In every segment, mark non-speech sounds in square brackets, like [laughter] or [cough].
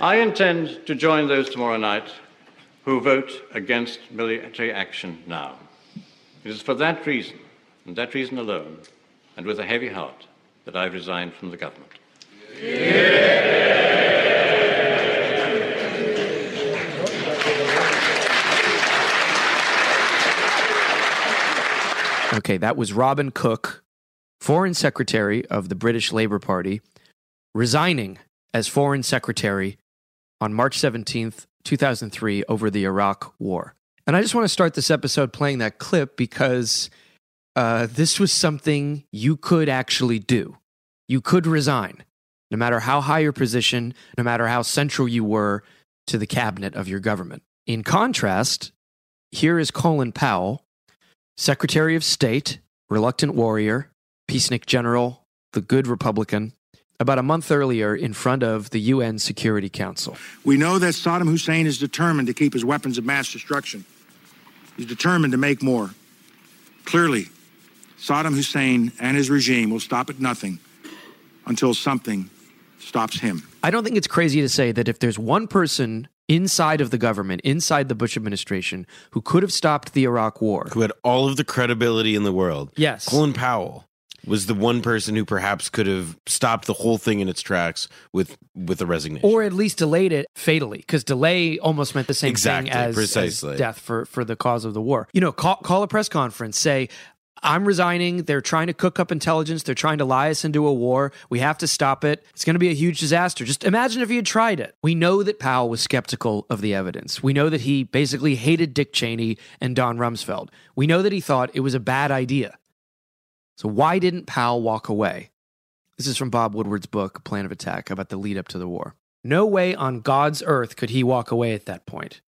I intend to join those tomorrow night who vote against military action now. It is for that reason, and that reason alone, and with a heavy heart, that I've resigned from the government. Okay, that was Robin Cook, Foreign Secretary of the British Labour Party, resigning as Foreign Secretary on March 17th, 2003, over the Iraq War. And I just want to start this episode playing that clip because uh, this was something you could actually do. You could resign, no matter how high your position, no matter how central you were to the cabinet of your government. In contrast, here is Colin Powell, Secretary of State, reluctant warrior, peacenik general, the good Republican, about a month earlier in front of the UN Security Council. We know that Saddam Hussein is determined to keep his weapons of mass destruction. He's determined to make more. Clearly, Saddam Hussein and his regime will stop at nothing until something stops him. I don't think it's crazy to say that if there's one person inside of the government, inside the Bush administration, who could have stopped the Iraq war, who had all of the credibility in the world. Yes. Colin Powell was the one person who perhaps could have stopped the whole thing in its tracks with with a resignation, or at least delayed it fatally, because delay almost meant the same exactly, thing as, precisely. as death for for the cause of the war. You know, call, call a press conference, say. I'm resigning. They're trying to cook up intelligence. They're trying to lie us into a war. We have to stop it. It's going to be a huge disaster. Just imagine if he had tried it. We know that Powell was skeptical of the evidence. We know that he basically hated Dick Cheney and Don Rumsfeld. We know that he thought it was a bad idea. So why didn't Powell walk away? This is from Bob Woodward's book, Plan of Attack, about the lead up to the war. No way on God's earth could he walk away at that point.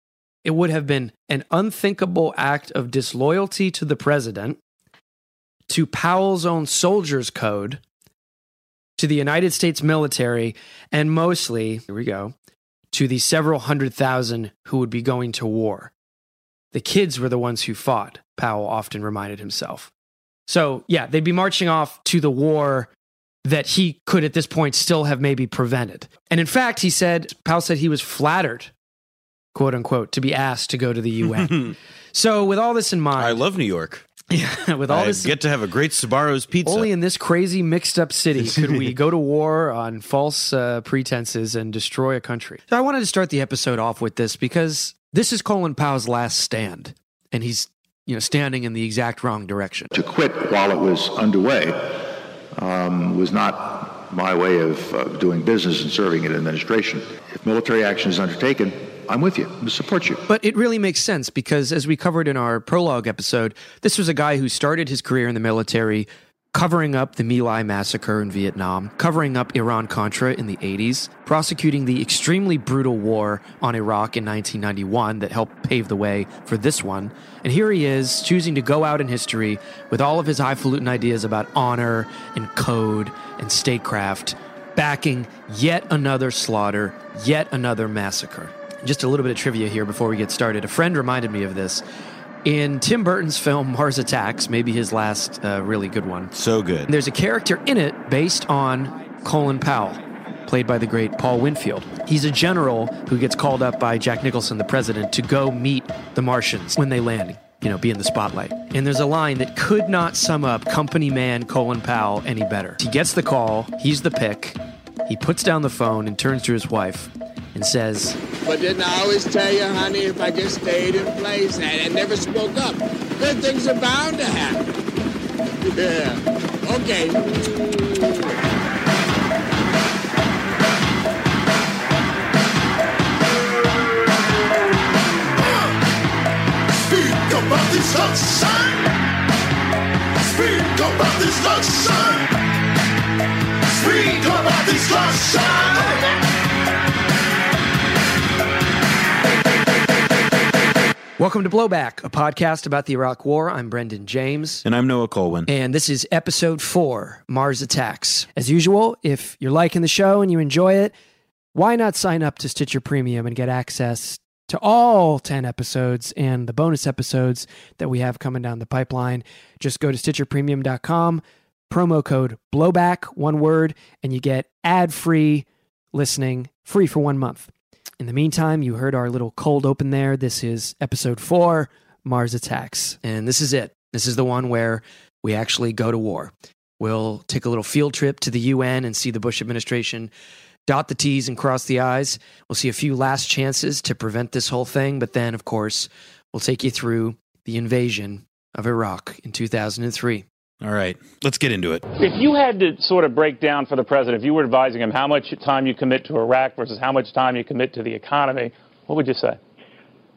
It would have been an unthinkable act of disloyalty to the president, to Powell's own soldiers' code, to the United States military, and mostly, here we go, to the several hundred thousand who would be going to war. The kids were the ones who fought, Powell often reminded himself. So, yeah, they'd be marching off to the war that he could at this point still have maybe prevented. And in fact, he said, Powell said he was flattered, quote unquote, to be asked to go to the UN. [laughs] so, with all this in mind, I love New York. [laughs] Yeah, with all I this, get to have a great Sbarro's pizza. only in this crazy mixed up city [laughs] could we go to war on false uh, pretenses and destroy a country. So I wanted to start the episode off with this because this is Colin Powell's last stand, and he's you know standing in the exact wrong direction. To quit while it was underway um, was not my way of uh, doing business and serving in administration. If military action is undertaken, I'm with you. I support you. But it really makes sense because, as we covered in our prologue episode, this was a guy who started his career in the military covering up the My Lai massacre in Vietnam, covering up Iran Contra in the 80s, prosecuting the extremely brutal war on Iraq in 1991 that helped pave the way for this one. And here he is, choosing to go out in history with all of his highfalutin ideas about honor and code and statecraft, backing yet another slaughter, yet another massacre. Just a little bit of trivia here before we get started. A friend reminded me of this. In Tim Burton's film Mars Attacks, maybe his last uh, really good one, so good. there's a character in it based on Colin Powell, played by the great Paul Winfield. He's a general who gets called up by Jack Nicholson, the president, to go meet the Martians when they land. You know, be in the spotlight. And there's a line that could not sum up company man Colin Powell any better. He gets the call, he's the pick, he puts down the phone and turns to his wife and says, But didn't I always tell you, honey, if I just stayed in place and, and never spoke up, good things are bound to happen. [laughs] Yeah. Okay. Speak about the sunshine. Speak about the sunshine. Speak about the sunshine. Welcome to Blowback, a podcast about the Iraq War. I'm Brendan James. And I'm Noah Kulwin. And this is episode four Mars Attacks. As usual, if you're liking the show and you enjoy it, why not sign up to Stitcher Premium and get access to all 10 episodes and the bonus episodes that we have coming down the pipeline? Just go to StitcherPremium.com, promo code Blowback, one word, and you get ad free listening free for one month. In the meantime, you heard our little cold open there. This is episode four Mars Attacks. And this is it. This is the one where we actually go to war. We'll take a little field trip to the UN and see the Bush administration dot the T's and cross the I's. We'll see a few last chances to prevent this whole thing. But then, of course, we'll take you through the invasion of Iraq in 2003. All right, let's get into it. If you had to sort of break down for the president, if you were advising him how much time you commit to Iraq versus how much time you commit to the economy, what would you say?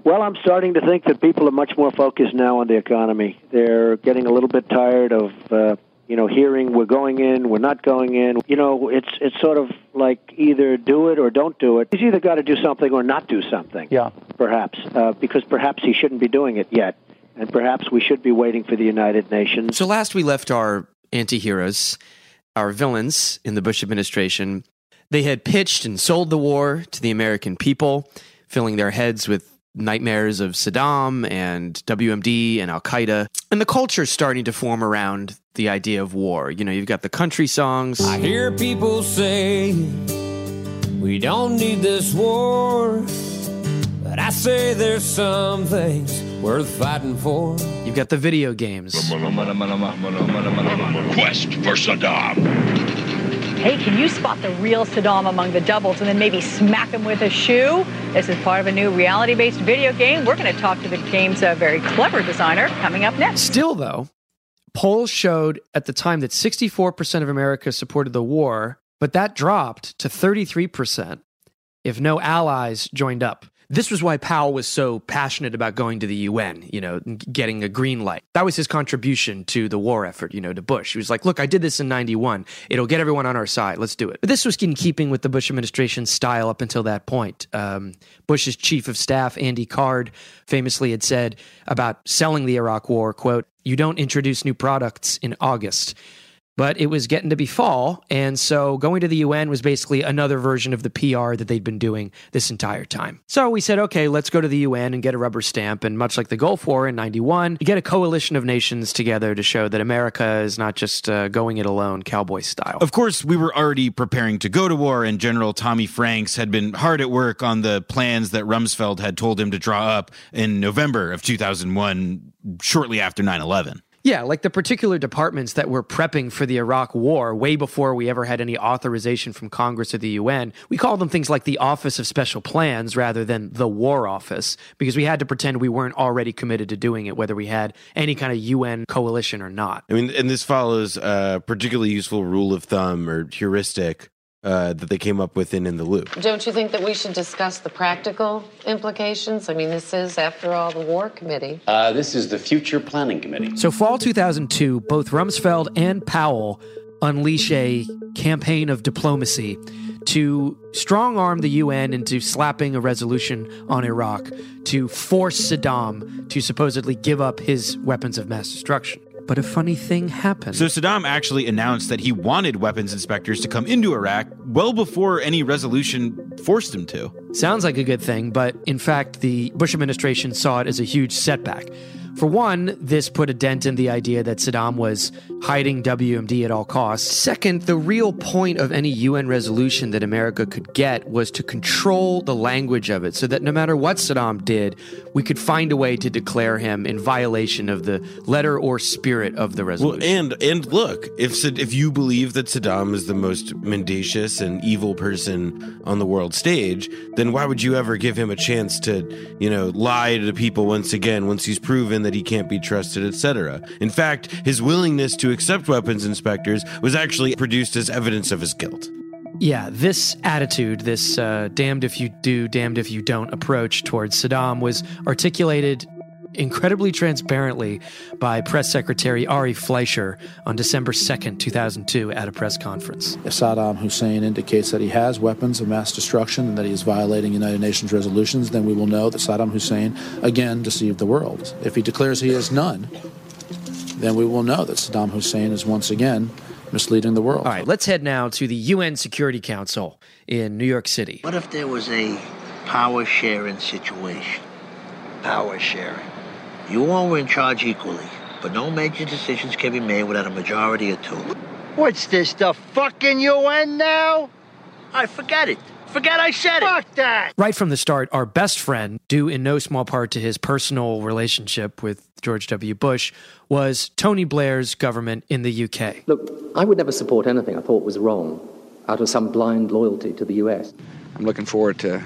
Well, I'm starting to think that people are much more focused now on the economy. They're getting a little bit tired of, uh, you know, hearing we're going in, we're not going in. You know, it's it's sort of like either do it or don't do it. He's either got to do something or not do something. Yeah. Perhaps uh, because perhaps he shouldn't be doing it yet, and perhaps we should be waiting for the United Nations. So last we left our anti-heroes, our villains in the Bush administration. They had pitched and sold the war to the American people, filling their heads with nightmares of Saddam and WMD and Al Qaeda. And the culture's starting to form around the idea of war. You know, you've got the country songs. I hear people say we don't need this war, but I say there's some things worth fighting for. You've got the video games. Quest for Saddam. Hey, can you spot the real Saddam among the doubles and then maybe smack him with a shoe? This is part of a new reality based video game. We're going to talk to the game's uh, very clever designer coming up next. Still, though, polls showed at the time that 64% of America supported the war, but that dropped to 33% if no allies joined up. This was why Powell was so passionate about going to the UN, you know, getting a green light. That was his contribution to the war effort, you know, to Bush. He was like, look, I did this in 91. It'll get everyone on our side. Let's do it. But this was in keeping with the Bush administration's style up until that point. Um, Bush's chief of staff, Andy Card, famously had said about selling the Iraq war, quote, you don't introduce new products in August. But it was getting to be fall, and so going to the UN was basically another version of the PR that they'd been doing this entire time. So we said, okay, let's go to the UN and get a rubber stamp. And much like the Gulf War in 91, you get a coalition of nations together to show that America is not just uh, going it alone, cowboy style. Of course, we were already preparing to go to war, and General Tommy Franks had been hard at work on the plans that Rumsfeld had told him to draw up in November of 2001, shortly after 9 11. Yeah, like the particular departments that were prepping for the Iraq War way before we ever had any authorization from Congress or the UN. We called them things like the Office of Special Plans rather than the War Office because we had to pretend we weren't already committed to doing it, whether we had any kind of UN coalition or not. I mean, and this follows a particularly useful rule of thumb or heuristic uh, that they came up with in In the Loop. Don't you think that we should discuss the practical implications? I mean, this is, after all, the War Committee. Uh, this is the Future Planning Committee. So, fall 2002, both Rumsfeld and Powell unleash a campaign of diplomacy to strong arm the UN into slapping a resolution on Iraq to force Saddam to supposedly give up his weapons of mass destruction. But a funny thing happened. So Saddam actually announced that he wanted weapons inspectors to come into Iraq well before any resolution forced him to. Sounds like a good thing, but in fact, the Bush administration saw it as a huge setback. For one, this put a dent in the idea that Saddam was hiding WMD at all costs. Second, the real point of any UN resolution that America could get was to control the language of it so that no matter what Saddam did, we could find a way to declare him in violation of the letter or spirit of the resolution. Well, and and look, if if you believe that Saddam is the most mendacious and evil person on the world stage, then why would you ever give him a chance to, you know, lie to the people once again once he's proven that he can't be trusted, etc. In fact, his willingness to accept weapons inspectors was actually produced as evidence of his guilt. Yeah, this attitude, this uh, damned if you do, damned if you don't approach towards Saddam was articulated incredibly transparently by Press Secretary Ari Fleischer on December 2nd, 2002, at a press conference. If Saddam Hussein indicates that he has weapons of mass destruction and that he is violating United Nations resolutions, then we will know that Saddam Hussein again deceived the world. If he declares he has none, then we will know that Saddam Hussein is once again misleading the world. All right, let's head now to the UN Security Council in New York City. What if there was a power sharing situation? Power sharing. You all were in charge equally, but no major decisions can be made without a majority of two. What's this, the fucking UN now? I forget it. Forget I said it. Fuck that. Right from the start, our best friend, due in no small part to his personal relationship with George W. Bush, was Tony Blair's government in the UK. Look, I would never support anything I thought was wrong out of some blind loyalty to the US. I'm looking forward to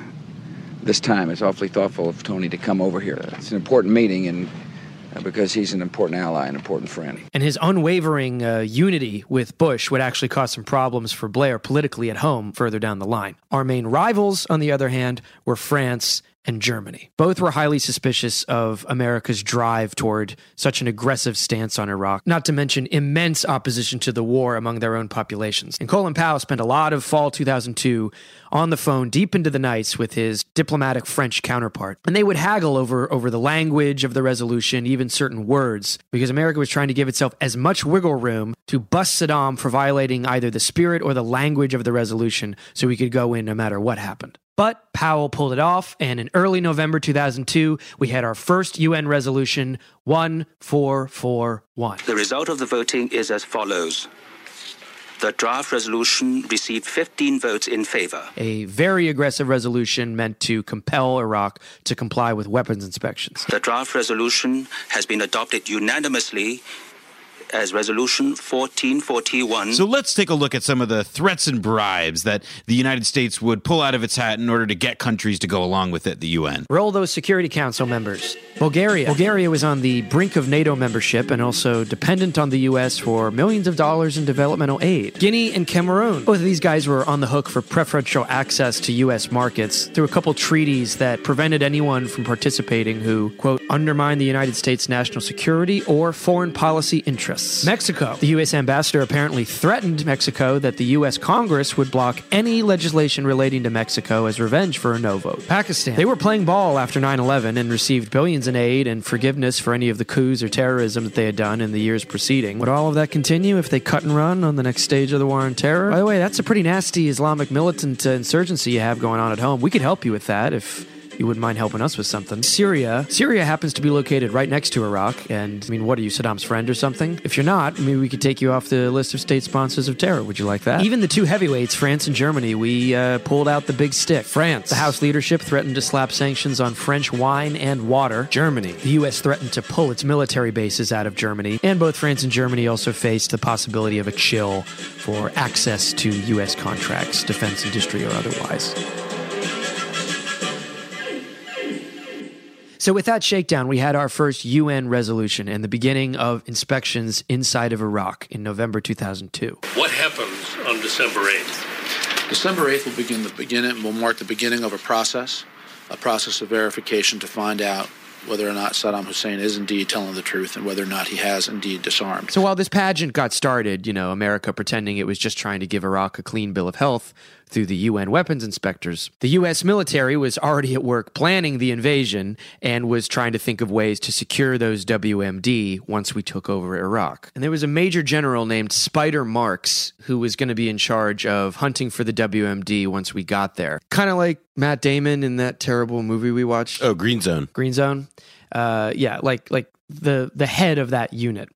this time. It's awfully thoughtful of Tony to come over here. It's an important meeting, and uh, because he's an important ally, an important friend. And his unwavering uh, unity with Bush would actually cause some problems for Blair politically at home further down the line. Our main rivals, on the other hand, were France and Germany. Both were highly suspicious of America's drive toward such an aggressive stance on Iraq, not to mention immense opposition to the war among their own populations. And Colin Powell spent a lot of fall 2002 on the phone deep into the nights with his diplomatic French counterpart. And they would haggle over, over the language of the resolution, even certain words, because America was trying to give itself as much wiggle room to bust Saddam for violating either the spirit or the language of the resolution so we could go in no matter what happened. But Powell pulled it off, and in early November 2002, we had our first UN resolution 1441. The result of the voting is as follows. The draft resolution received 15 votes in favor. A very aggressive resolution meant to compel Iraq to comply with weapons inspections. The draft resolution has been adopted unanimously as Resolution 1441. So let's take a look at some of the threats and bribes that the United States would pull out of its hat in order to get countries to go along with it, the UN. Roll those Security Council members. Bulgaria. Bulgaria was on the brink of NATO membership and also dependent on the U.S. for millions of dollars in developmental aid. Guinea and Cameroon. Both of these guys were on the hook for preferential access to U.S. markets through a couple treaties that prevented anyone from participating who, quote, undermined the United States national security or foreign policy interests. Mexico. The U.S. ambassador apparently threatened Mexico that the U.S. Congress would block any legislation relating to Mexico as revenge for a no vote. Pakistan. They were playing ball after 9 11 and received billions in aid and forgiveness for any of the coups or terrorism that they had done in the years preceding. Would all of that continue if they cut and run on the next stage of the war on terror? By the way, that's a pretty nasty Islamic militant uh, insurgency you have going on at home. We could help you with that if you wouldn't mind helping us with something. Syria. Syria happens to be located right next to Iraq. And I mean, what are you, Saddam's friend or something? If you're not, maybe we could take you off the list of state sponsors of terror. Would you like that? Even the two heavyweights, France and Germany, we uh, pulled out the big stick. France. The House leadership threatened to slap sanctions on French wine and water. Germany. The U.S. threatened to pull its military bases out of Germany. And both France and Germany also faced the possibility of a chill for access to U.S. contracts, defense industry or otherwise. So, with that shakedown, we had our first UN resolution and the beginning of inspections inside of Iraq in November 2002. What happens on December 8th? December 8th will begin the beginning and will mark the beginning of a process, a process of verification to find out whether or not Saddam Hussein is indeed telling the truth and whether or not he has indeed disarmed. So while this pageant got started, you know, America pretending it was just trying to give Iraq a clean bill of health through the UN weapons inspectors, the US military was already at work planning the invasion and was trying to think of ways to secure those WMD once we took over Iraq. And there was a major general named Spider Marks who was going to be in charge of hunting for the WMD once we got there. Kind of like Matt Damon in that terrible movie we watched. Oh, Green Zone. Green Zone. Uh, yeah, like like the the head of that unit.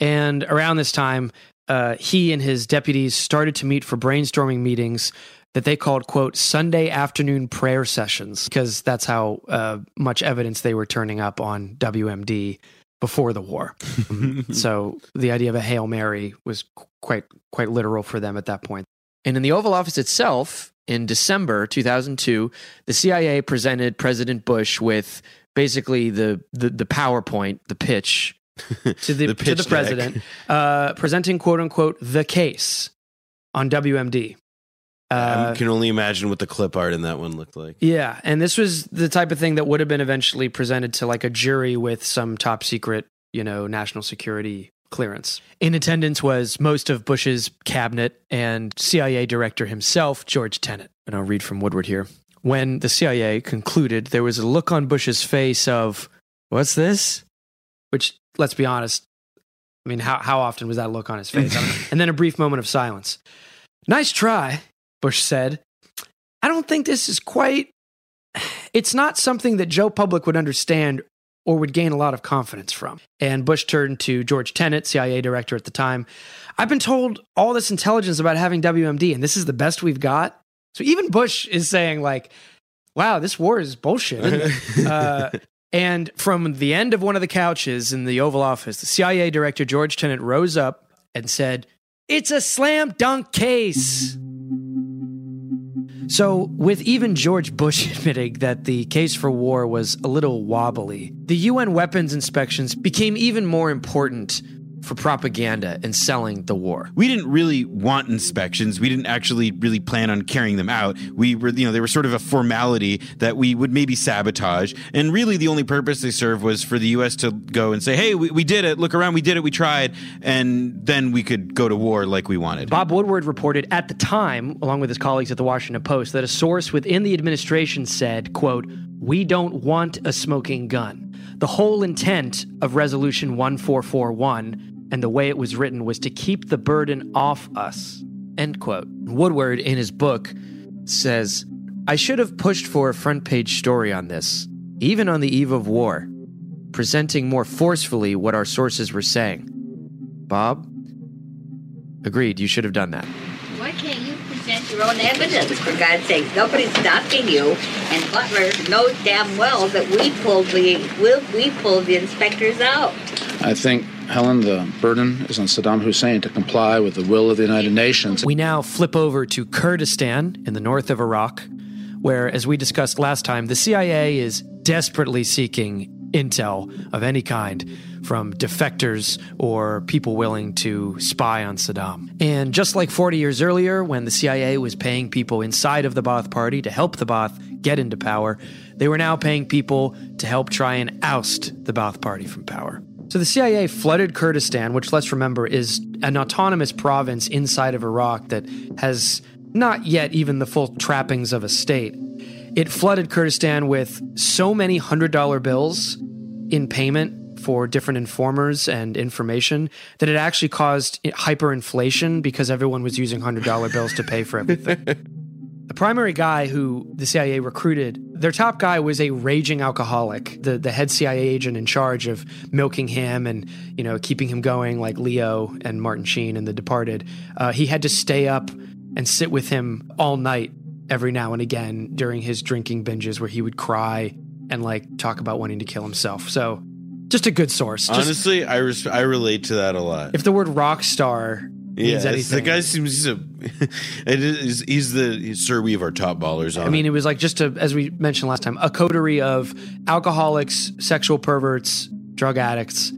And around this time, uh, he and his deputies started to meet for brainstorming meetings that they called quote Sunday afternoon prayer sessions because that's how uh, much evidence they were turning up on WMD before the war. [laughs] so the idea of a hail mary was quite quite literal for them at that point. And in the Oval Office itself, in December 2002, the CIA presented President Bush with basically the the, the PowerPoint, the pitch [laughs] to the, The to the president, uh, presenting quote unquote the case on WMD. Uh, I can only imagine what the clip art in that one looked like. yeah, and this was the type of thing that would have been eventually presented to like a jury with some top secret, you know, national security clearance. In attendance was most of Bush's cabinet and CIA director himself, George Tenet. And I'll read from Woodward here. When the CIA concluded, there was a look on Bush's face of, "What's this?" Which, let's be honest, I mean, how how often was that look on his [laughs] face? I don't know. and then a brief moment of silence. Nice try, Bush said. I don't think this is quite. It's not something that Joe Public would understand or would gain a lot of confidence from. And Bush turned to George Tenet, CIA director at the time. I've been told all this intelligence about having WMD, and this is the best we've got. So even Bush is saying, like, wow, this war is bullshit. [laughs] uh, and from the end of one of the couches in the Oval Office, the CIA director, George Tenet, rose up and said, It's a slam dunk case. So, with even George Bush [laughs] admitting that the case for war was a little wobbly, the UN weapons inspections became even more important for propaganda and selling the war. We didn't really want inspections. We didn't actually really plan on carrying them out. We were, you know, they were sort of a formality that we would maybe sabotage. And really, the only purpose they served was for the U.S. to go and say, hey, we, we did it. Look around. We did it. We tried. And then we could go to war like we wanted. Bob Woodward reported at the time, along with his colleagues at the Washington Post, that a source within the administration said, quote, we don't want a smoking gun. The whole intent of Resolution 1441 and the way it was written was to keep the burden off us. End quote. Woodward, in his book, says, I should have pushed for a front page story on this, even on the eve of war, presenting more forcefully what our sources were saying. Bob? Agreed, you should have done that. Why can't you present your own evidence, for God's sake? Nobody's stopping you. And Butler knows damn well that we pulled the we, we pulled the inspectors out. I think, Helen, the burden is on Saddam Hussein to comply with the will of the United Nations. We now flip over to Kurdistan in the north of Iraq, where, as we discussed last time, the CIA is desperately seeking intel of any kind from defectors or people willing to spy on Saddam. And just like 40 years earlier, when the CIA was paying people inside of the Ba'ath Party to help the Ba'ath get into power, they were now paying people to help try and oust the Ba'ath Party from power. So the CIA flooded Kurdistan, which let's remember is an autonomous province inside of Iraq that has not yet even the full trappings of a state. It flooded Kurdistan with so many $100 bills in payment for different informers and information that it actually caused hyperinflation because everyone was using $100 bills to pay for everything. [laughs] The primary guy who the CIA recruited, their top guy was a raging alcoholic, the, the head CIA agent in charge of milking him and, you know, keeping him going like Leo and Martin Sheen in The Departed. Uh, he had to stay up and sit with him all night every now and again during his drinking binges where he would cry and like talk about wanting to kill himself. So just a good source. Just- Honestly, I res- I relate to that a lot. if the word rock star means yeah, anything. the guy seems he's a [laughs] it is, he's the he's, sir. We have our top ballers on. I mean, it was like just a, as we mentioned last time, a coterie of alcoholics, sexual perverts, drug addicts.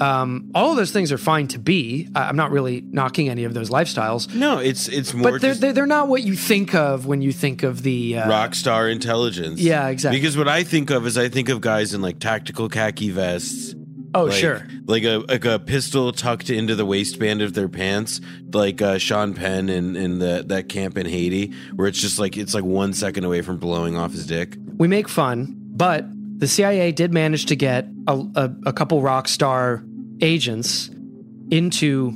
Um, all of those things are fine to be. I'm not really knocking any of those lifestyles. No, it's it's more but they're, they're they're not what you think of when you think of the uh, rock star intelligence. Yeah, exactly. Because what I think of is I think of guys in like tactical khaki vests. Oh, like- sure. like a like a pistol tucked into the waistband of their pants, like uh, Sean Penn in in the that camp in Haiti, where it's just like it's like one second away from blowing off his dick. We make fun, but the CIA did manage to get a, a, a couple rock star agents into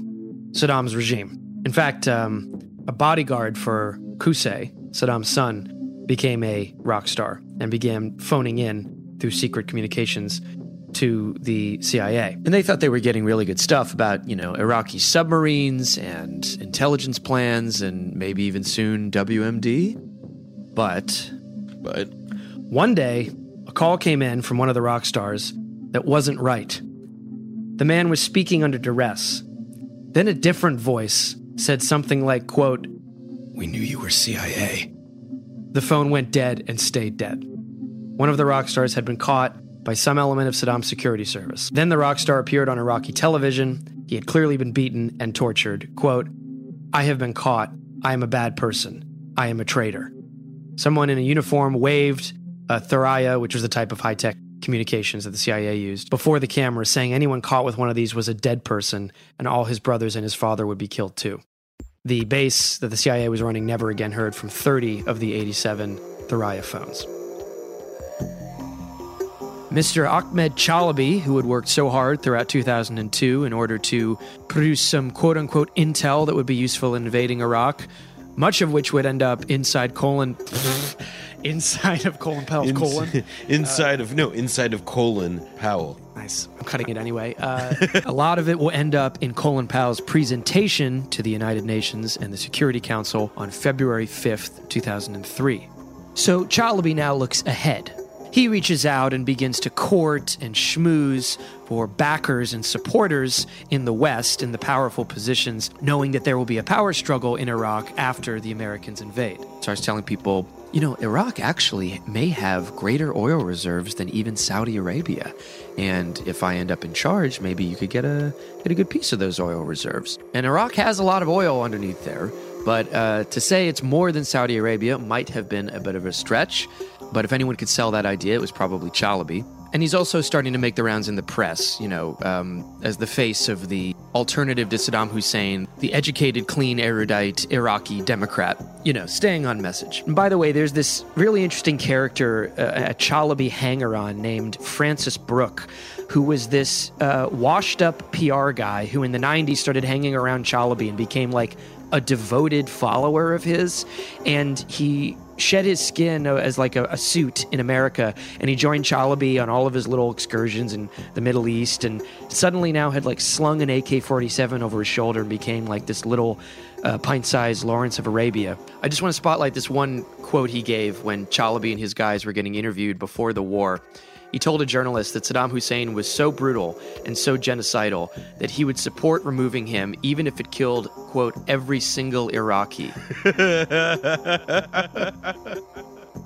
Saddam's regime. In fact, um, a bodyguard for Qusay, Saddam's son, became a rock star and began phoning in through secret communications to the CIA. And they thought they were getting really good stuff about, you know, Iraqi submarines and intelligence plans and maybe even soon WMD. But but one day, a call came in from one of the rock stars that wasn't right. The man was speaking under duress. Then a different voice said something like, quote, We knew you were CIA. the phone went dead and stayed dead. One of the rock stars had been caught by some element of Saddam's security service. Then the rock star appeared on Iraqi television. He had clearly been beaten and tortured. Quote, I have been caught. I am a bad person. I am a traitor. Someone in a uniform waved Uh, a Thuraya, which was the type of high tech communications that the CIA used, before the camera, saying anyone caught with one of these was a dead person and all his brothers and his father would be killed too. The base that the CIA was running never again heard from 30 of the 87 Thuraya phones. Mr. Ahmed Chalabi, who had worked so hard throughout 2002 in order to produce some quote unquote intel that would be useful in invading Iraq, much of which would end up inside colon, [laughs] inside of Colin Powell's Ins- colon. [laughs] inside of no inside of colon Powell. Nice. I'm cutting it anyway. Uh, a lot of it will end up in Colin Powell's presentation to the United Nations and the Security Council on February 5th, 2003. So Chalabi now looks ahead. He reaches out and begins to court and schmooze for backers and supporters in the West in the powerful positions, knowing that there will be a power struggle in Iraq after the Americans invade. Starts telling people, you know, Iraq actually may have greater oil reserves than even Saudi Arabia. And if I end up in charge, maybe you could get a get a good piece of those oil reserves. And Iraq has a lot of oil underneath there, but uh, to say it's more than Saudi Arabia might have been a bit of a stretch. But if anyone could sell that idea, it was probably Chalabi. And he's also starting to make the rounds in the press, you know, um, as the face of the alternative to Saddam Hussein, the educated, clean, erudite Iraqi Democrat, you know, staying on message. And by the way, there's this really interesting character, uh, a Chalabi hanger on named Francis Brooke, who was this uh, washed up PR guy who in the 90s started hanging around Chalabi and became like a devoted follower of his. And he shed his skin as like a, a, suit in America, and he joined Chalabi on all of his little excursions in the Middle East, and suddenly now had like slung an AK-47 over his shoulder and became like this little uh, pint-sized Lawrence of Arabia. I just want to spotlight this one quote he gave when Chalabi and his guys were getting interviewed before the war. He told a journalist that Saddam Hussein was so brutal and so genocidal that he would support removing him even if it killed, quote, every single Iraqi. [laughs] but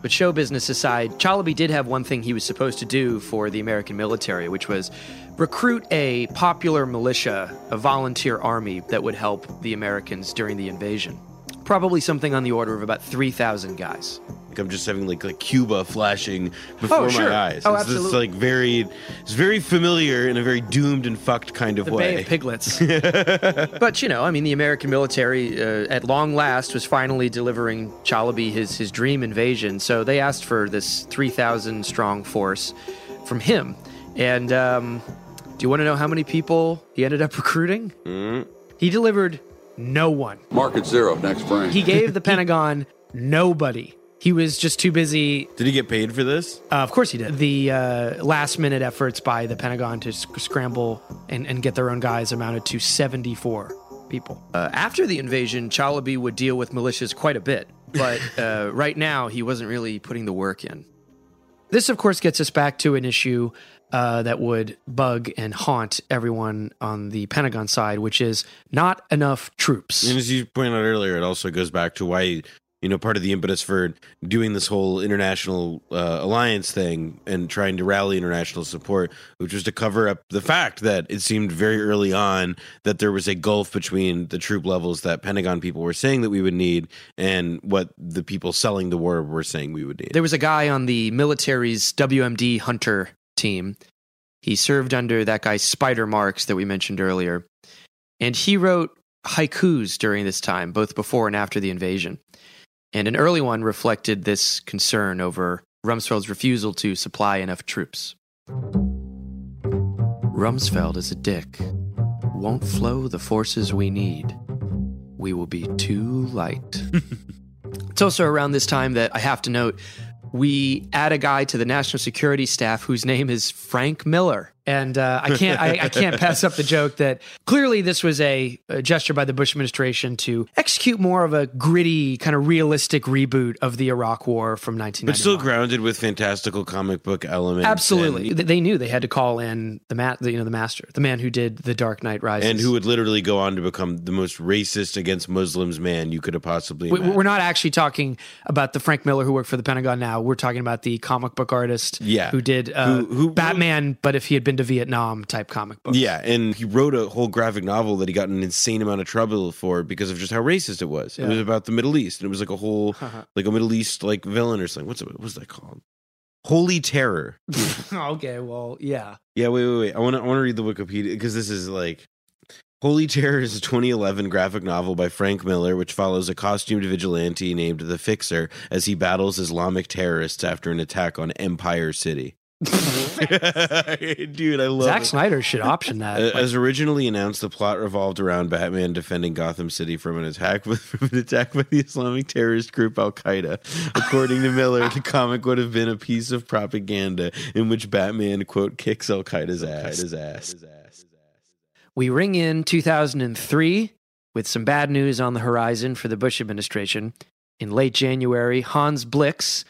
show business aside, Chalabi did have one thing he was supposed to do for the American military, which was recruit a popular militia, a volunteer army that would help the Americans during the invasion. Probably something on the order of about 3,000 guys. Like I'm just having like like Cuba flashing before Oh, sure. my eyes. Oh, it's absolutely. like very it's very familiar in a very doomed and fucked kind of the way. Bay of Piglets. [laughs] but you know, I mean, the American military, uh, at long last, was finally delivering Chalabi his his dream invasion. So they asked for this three thousand strong force from him. And um, do you want to know how many people he ended up [laughs] recruiting? Mm. He delivered no one. Market zero next frame. He gave the [laughs] Pentagon nobody. He was just too busy. Did he get paid for this? Uh, of course he did. The uh, last minute efforts by the Pentagon to sc- scramble and, and get their own guys amounted to 74 people. Uh, after the invasion, Chalabi would deal with militias quite a bit, but [laughs] uh, right now he wasn't really putting the work in. This, of course, gets us back to an issue uh, that would bug and haunt everyone on the Pentagon side, which is not enough troops. And as you pointed out earlier, it also goes back to why you know part of the impetus for doing this whole international uh, alliance thing and trying to rally international support, which was to cover up the fact that it seemed very early on that there was a gulf between the troop levels that Pentagon people were saying that we would need and what the people selling the war were saying we would need. There was a guy on the military's WMD Hunter team. He served under that guy Spider Marks that we mentioned earlier. And he wrote haikus during this time, both before and after the invasion. And an early one reflected this concern over Rumsfeld's refusal to supply enough troops. Rumsfeld is a dick. Won't flow the forces we need. We will be too light. [laughs] It's also around this time that I have to note we add a guy to the national security staff whose name is Frank Miller. And uh, I can't I, I can't pass up the joke that clearly this was a, a gesture by the Bush administration to execute more of a gritty, kind of realistic reboot of the Iraq War from 1991. but still grounded with fantastical comic book elements. Absolutely, and- they knew they had to call in the ma- the, you know the master, the man who did the Dark Knight Rises, and who would literally go on to become the most racist against Muslims man you could have possibly We, we're not actually talking about the Frank Miller who worked for the Pentagon now. We're talking about the comic book artist Yeah. who did uh, Who- who- Batman, but if he had been to Vietnam type comic book. Yeah, and he wrote a whole graphic novel that he got an insane amount of trouble for because of just how racist it was. It was about the Middle East, and it was like a whole [laughs] uh-huh. like a Middle East like villain or something. What's it? What was that called? Holy Terror. [laughs] okay, well, yeah. Yeah, wait, wait, wait. I want to I want to read the Wikipedia because this is like Holy Terror is a 2011 graphic novel by Frank Miller, which follows a costumed vigilante named the Fixer as he battles Islamic terrorists after an attack on Empire City. [laughs] Dude, I love Zack it. Snyder should option that. As originally announced, the plot revolved around Batman defending Gotham City from an attack with [laughs] from an attack by the Islamic terrorist group Al Qaeda. According to Miller, the comic would have been a piece of propaganda in which Batman quote kicks Al Qaeda's ass. We ring in 2003 with some bad news on the horizon for the Bush administration. In late January, Hans Blix,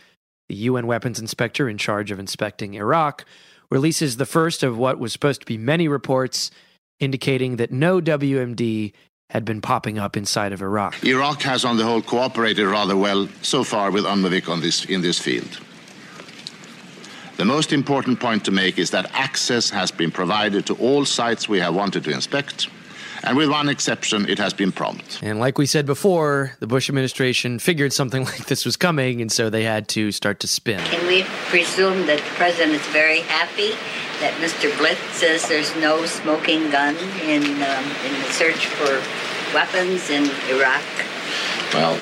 the UN weapons inspector in charge of inspecting Iraq, releases the first of what was supposed to be many reports indicating that no WMD had been popping up inside of Iraq. Iraq has, on the whole, cooperated rather well so far with UNMOVIC on this, in this field. The most important point to make is that access has been provided to all sites we have wanted to inspect, and with one exception, it has been prompt. And like we said before, the Bush administration figured something [laughs] like this was coming, and so they had to start to spin. Can we presume that the president is very happy that Mr. Blix says there's no smoking gun in, um, in the search for weapons in Iraq? Well,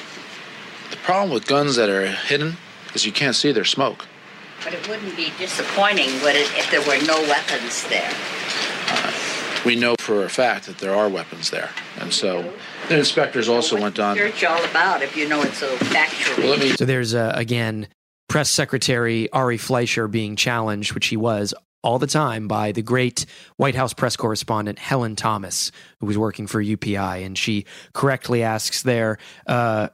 the problem with guns that are hidden is you can't see their smoke. But it wouldn't be disappointing, would it, if there were no weapons there? We know for a fact that there are weapons there. And so the inspectors also went on. Search all about if you know it's so factually. So there's uh, again press secretary Ari Fleischer being challenged, which he was all the time by the great White House press correspondent Helen Thomas, who was working for UPI, and she correctly asks there. Uh,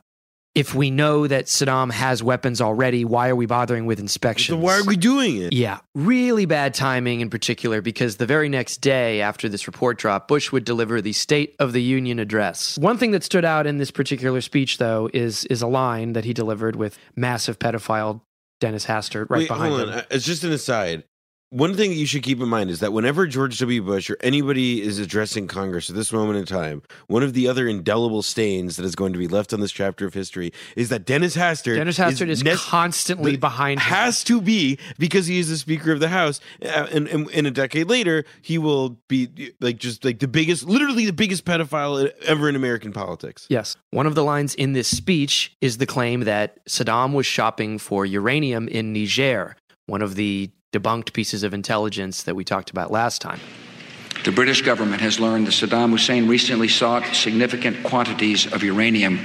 if we know that Saddam has weapons already, why are we bothering with inspections? So why are we doing it? Yeah, really bad timing in particular because the very next day after this report dropped, Bush would deliver the State of the Union address. One thing that stood out in this particular speech, though, is is a line that he delivered with massive pedophile Dennis Hastert right Wait, behind hold him. on. It's just an aside. One thing that you should keep in mind is that whenever George W. Bush or anybody is addressing Congress at this moment in time, one of the other indelible stains that is going to be left on this chapter of history is that Dennis Hastert. Dennis Hastert is, nec- constantly behind. Him. has to be because he is the Speaker of the House, uh, and, and, and a decade later he will be like just like the biggest, literally the biggest pedophile ever in American politics. Yes. One of the lines in this speech is the claim that Saddam was shopping for uranium in Niger, one of the debunked pieces of intelligence that we talked about last time. The British government has learned that Saddam Hussein recently sought significant quantities of uranium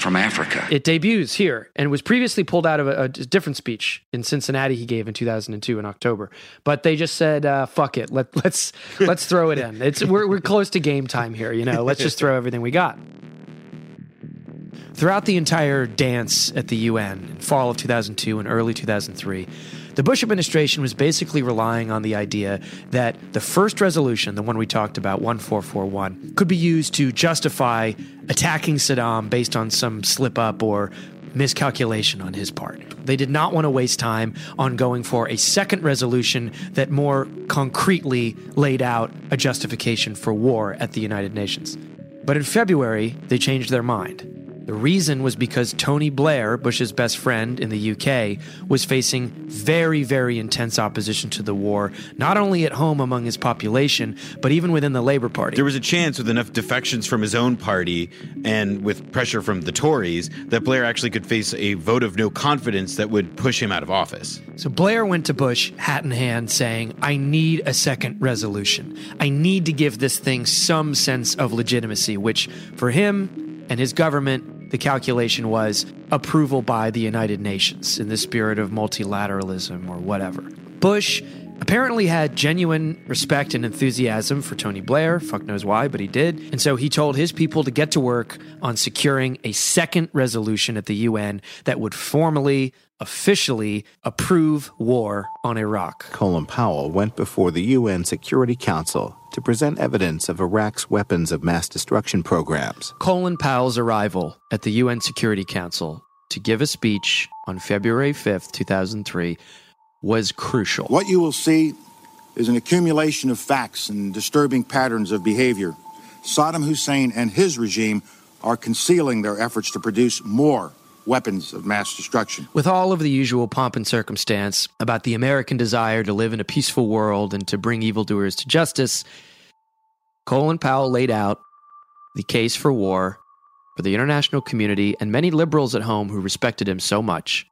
from Africa. It debuts here and was previously pulled out of a, a different speech in Cincinnati he gave in 2002 in October. But they just said, uh, "Fuck it, Let, let's [laughs] let's throw it in. It's we're we're close to game time here. You know, let's just throw everything we got." Throughout the entire dance at the UN in fall of 2002 and early 2003, the Bush administration was basically relying on the idea that the first resolution, the one we talked about, 1441, could be used to justify attacking Saddam based on some slip up or miscalculation on his part. They did not want to waste time on going for a second resolution that more concretely laid out a justification for war at the United Nations. But in February, they changed their mind. The reason was because Tony Blair, Bush's best friend in the UK, was facing very, very intense opposition to the war, not only at home among his population, but even within the Labour Party. There was a chance with enough defections from his own party and with pressure from the Tories that Blair actually could face a vote of no confidence that would push him out of office. So Blair went to Bush, hat in hand, saying, I need a second resolution. I need to give this thing some sense of legitimacy, which for him and his government, the calculation was approval by the United Nations in the spirit of multilateralism or whatever. Bush apparently had genuine respect and enthusiasm for Tony Blair. Fuck knows why, but he did. And so he told his people to get to work on securing a second resolution at the UN that would formally, officially approve war on Iraq. Colin Powell went before the UN Security Council to present evidence of Iraq's weapons of mass destruction programs. Colin Powell's arrival at the UN Security Council to give a speech on February 5th, 2003, was crucial. What you will see is an accumulation of facts and disturbing patterns of behavior. Saddam Hussein and his regime are concealing their efforts to produce more weapons of mass destruction. With all of the usual pomp and circumstance about the American desire to live in a peaceful world and to bring evildoers to justice, Colin Powell laid out the case for war for the international community and many liberals at home who respected him so much.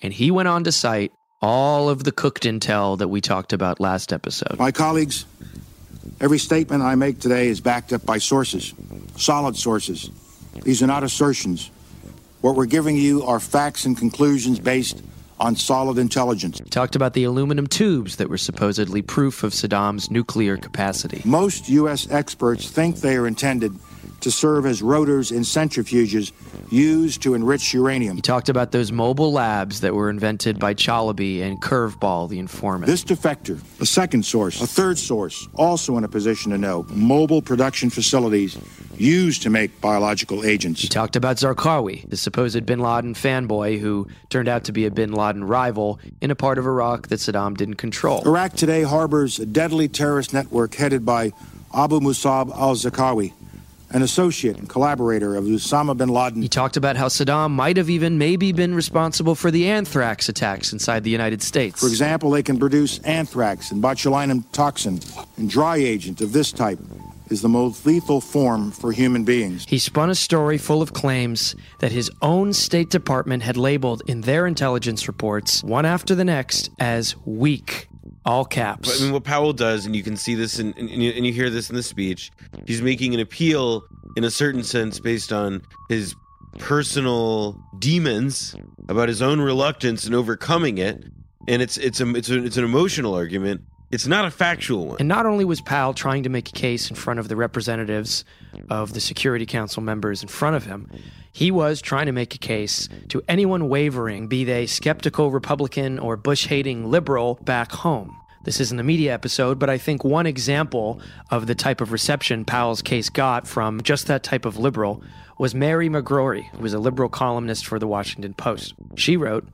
And he went on to cite all of the cooked intel that we talked about last episode. My colleagues, every statement I make today is backed up by sources, solid sources. These are not assertions. What we're giving you are facts and conclusions based on solid intelligence. Talked about the aluminum tubes that were supposedly proof of Saddam's nuclear capacity. Most U.S. experts think they are intended to serve as rotors in centrifuges used to enrich uranium. He talked about those mobile labs that were invented by Chalabi and Curveball, the informant. This defector, a second source, a third source, also in a position to know mobile production facilities used to make biological agents. He talked about Zarqawi, the supposed bin Laden fanboy who turned out to be a bin Laden rival in a part of Iraq that Saddam didn't control. Iraq today harbors a deadly terrorist network headed by Abu Musab al Zarqawi an associate and collaborator of Osama bin Laden. He talked about how Saddam might have even maybe been responsible for the anthrax attacks inside the United States. For example, they can produce anthrax and botulinum toxin, and dry agent of this type is the most lethal form for human beings. He spun a story full of claims that his own State Department had labeled in their intelligence reports, one after the next, as weak all caps. But, I mean, what Powell does, and you can see this, in, and, you, and you hear this in the speech, he's making an appeal in a certain sense based on his personal demons about his own reluctance in overcoming it, and it's it's a, it's a, it's an emotional argument. It's not a factual one. And not only was Powell trying to make a case in front of the representatives of the Security Council members in front of him, he was trying to make a case to anyone wavering, be they skeptical Republican or Bush hating liberal, back home. This isn't a media episode, but I think one example of the type of reception Powell's case got from just that type of liberal was Mary McGrory, who was a liberal columnist for the Washington Post. She wrote,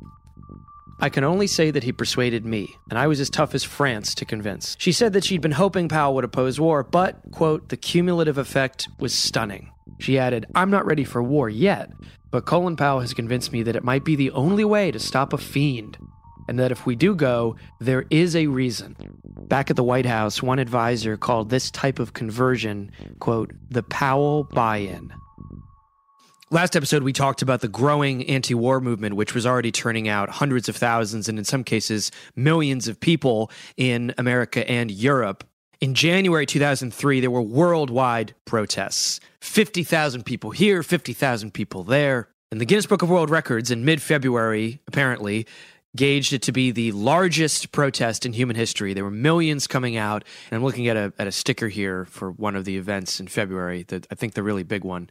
I can only say that he persuaded me, and I was as tough as France to convince. She said that she'd been hoping Powell would oppose war, but, quote, the cumulative effect was stunning. She added, I'm not ready for war yet, but Colin Powell has convinced me that it might be the only way to stop a fiend, and that if we do go, there is a reason. Back at the White House, one advisor called this type of conversion, quote, the Powell buy in. Last episode, we talked about the growing anti war movement, which was already turning out hundreds of thousands and, in some cases, millions of people in America and Europe. In January 2003, there were worldwide protests 50,000 people here, 50,000 people there. And the Guinness Book of World Records in mid February, apparently, gauged it to be the largest protest in human history. There were millions coming out. And I'm looking at a, at a sticker here for one of the events in February, the, I think the really big one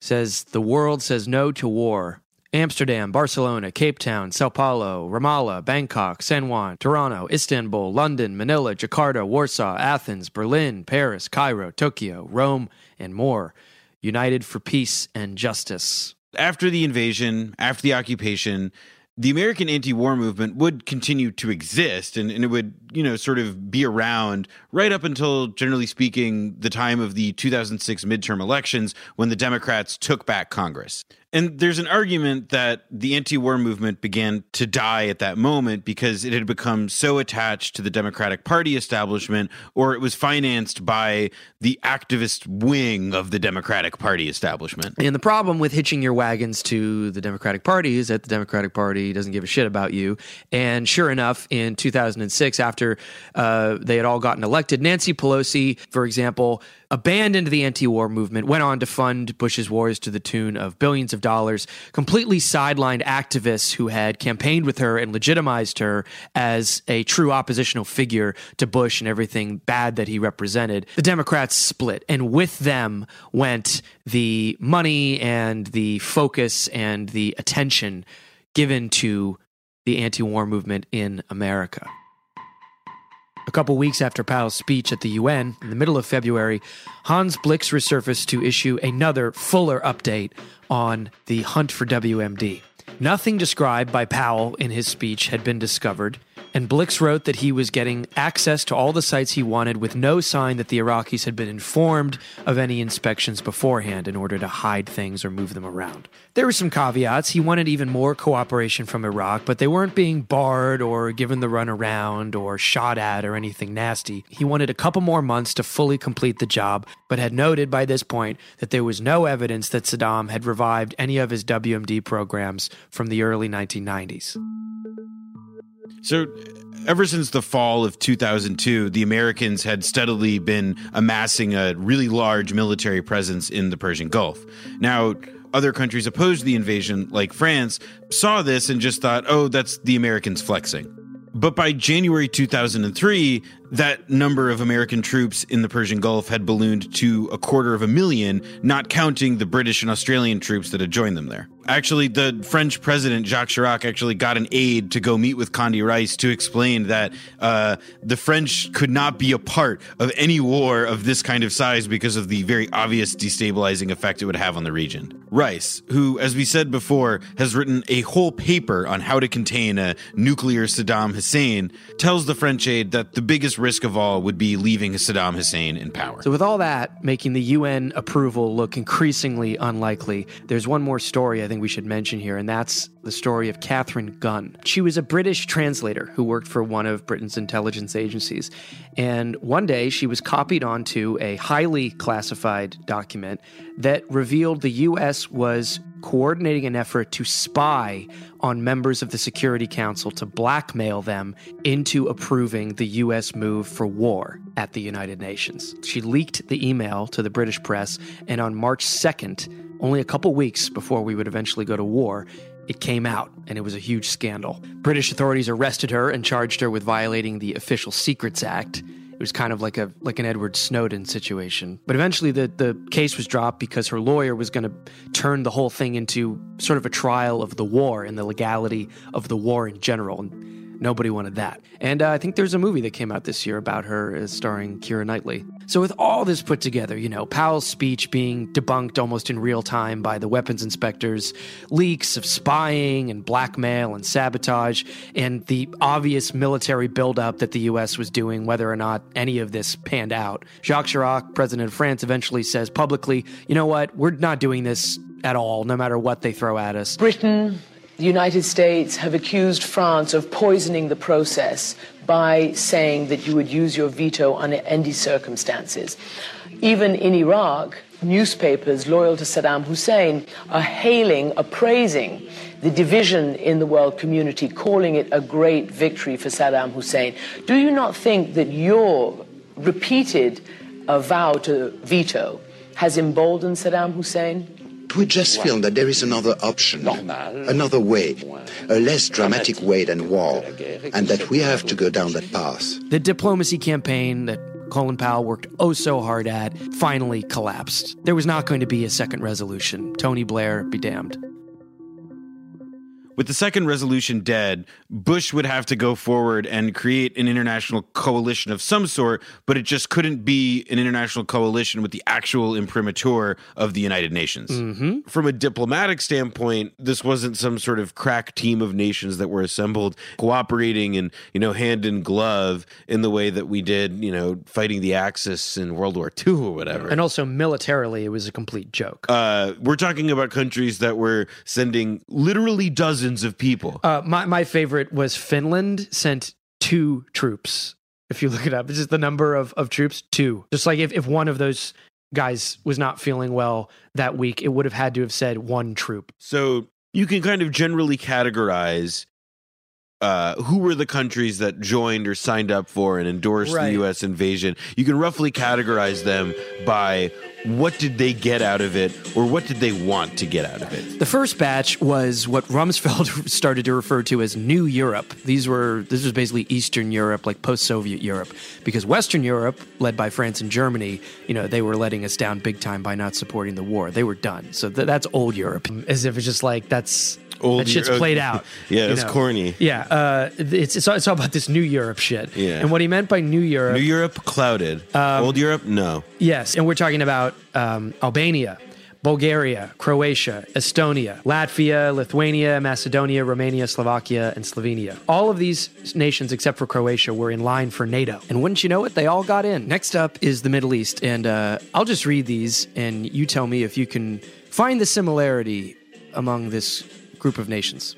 says the world says no to war. Amsterdam, Barcelona, Cape Town, Sao Paulo, Ramallah, Bangkok, San Juan, Toronto, Istanbul, London, Manila, Jakarta, Warsaw, Athens, Berlin, Paris, Cairo, Tokyo, Rome, and more. United for peace and justice. After the invasion, after the occupation, the American anti-war movement would continue to exist and, and, it would, you know, sort of be around right up until, generally speaking, the time of the 2006 midterm elections when the Democrats took back Congress. And there's an argument that the anti war movement began to die at that moment because it had become so attached to the Democratic Party establishment, or it was financed by the activist wing of the Democratic Party establishment. And the problem with hitching your wagons to the Democratic Party is that the Democratic Party doesn't give a shit about you. And sure enough, in 2006, after uh, they had all gotten elected, Nancy Pelosi, for example, abandoned the anti war movement, went on to fund Bush's wars to the tune of billions of dollars, completely sidelined activists who had campaigned with her and legitimized her as a true oppositional figure to Bush and everything bad that he represented. The Democrats split, and with them went the money and the focus and the attention given to the anti war movement in America. A couple weeks after Powell's speech at the UN, in the middle of February, Hans Blix resurfaced to issue another fuller update on the hunt for WMD. Nothing described by Powell in his speech had been discovered, and Blix wrote that he was getting access to all the sites he wanted with no sign that the Iraqis had been informed of any inspections beforehand in order to hide things or move them around. There were some caveats. He wanted even more cooperation from Iraq, but they weren't being barred or given the runaround or shot at or anything nasty. He wanted a couple more months to fully complete the job, but had noted by this point that there was no evidence that Saddam had revived any of his WMD programs from the early 1990s. So, ever since the fall of 2002, the Americans had steadily been amassing a really large military presence in the Persian Gulf. Now, other countries opposed the invasion, like France, saw this and just thought, oh, that's the Americans flexing. But by January 2003, that number of American troops in the Persian Gulf had ballooned to a quarter of a million, not counting the British and Australian troops that had joined them there. Actually, the French president, Jacques Chirac, actually got an aide to go meet with Condi Rice to explain that uh, the French could not be a part of any war of this kind of size because of the very obvious destabilizing effect it would have on the region. Rice, who, as we said before, has written a whole paper on how to contain a nuclear Saddam Hussein, tells the French aide that the biggest risk of all would be leaving Saddam Hussein in power. So, with all that making the UN approval look increasingly unlikely, there's one more story I think we should mention here, and that's the story of Katharine Gun. She was a British translator who worked for one of Britain's intelligence agencies. And one day she was copied onto a highly classified document that revealed the U.S. was coordinating an effort to spy on members of the Security Council to blackmail them into approving the U.S. move for war at the United Nations. She leaked the email to the British press, and on March 2nd, only a couple weeks before we would eventually go to war, it came out and it was a huge scandal. British authorities arrested her and charged her with violating the Official Secrets Act. It was kind of like a like an Edward Snowden situation. But eventually the the case was dropped because her lawyer was going to turn the whole thing into sort of a trial of the war and the legality of the war in general. And Nobody wanted that. And uh, I think there's a movie that came out this year about her uh, starring Keira Knightley. So, with all this put together, you know, Powell's speech being debunked almost in real time by the weapons inspectors, leaks of spying and blackmail and sabotage, and the obvious military buildup that the U.S. was doing, whether or not any of this panned out, Jacques Chirac, president of France, eventually says publicly, you know what, we're not doing this at all, no matter what they throw at us. Britain the United States have accused France of poisoning the process by saying that you would use your veto under any circumstances. Even in Iraq, newspapers loyal to Saddam Hussein are hailing, appraising the division in the world community, calling it a great victory for Saddam Hussein. Do you not think that your repeated uh, vow to veto has emboldened Saddam Hussein? We just feel that there is another option, another way, a less dramatic way than war, and that we have to go down that path. The diplomacy campaign that Colin Powell worked oh so hard at finally collapsed. There was not going to be a second resolution. Tony Blair be damned. With the second resolution dead, Bush would have to go forward and create an international coalition of some sort, but it just couldn't be an international coalition with the actual imprimatur of the United Nations. Mm-hmm. From a diplomatic standpoint, this wasn't some sort of crack team of nations that were assembled cooperating and, you know, hand in glove in the way that we did, you know, fighting the Axis in World War II or whatever. And also militarily, it was a complete joke. Uh, we're talking about countries that were sending literally dozens of people. Uh, my, my favorite was Finland sent two troops. If you look it up, it's just the number of, of troops, two. Just like if, if one of those guys was not feeling well that week, it would have had to have said one troop. So you can kind of generally categorize uh, who were the countries that joined or signed up for and endorsed Right. the U.S. invasion. You can roughly categorize them by what did they get out of it or what did they want to get out of it. The first batch was what Rumsfeld [laughs] started to refer to as New Europe. These were this was basically Eastern Europe, like post-Soviet Europe, because Western Europe, led by France and Germany, you know, they were letting us down big time by not supporting the war. They were done. So th- that's old Europe, as if it's just like that's Old that shit's played out. [laughs] Yeah, it's know. corny. Yeah, uh, it's, it's all- it's all about this New Europe shit. Yeah. and what he meant by New Europe, New Europe clouded. Um, Old Europe, no. Yes, and we're talking about um, Albania, Bulgaria, Croatia, Estonia, Latvia, Lithuania, Macedonia, Romania, Slovakia, and Slovenia. All of these nations, except for Croatia, were in line for NATO. And wouldn't you know it, they all got in. Next up is the Middle East, and uh, I'll just read these, and you tell me if you can find the similarity among this group of nations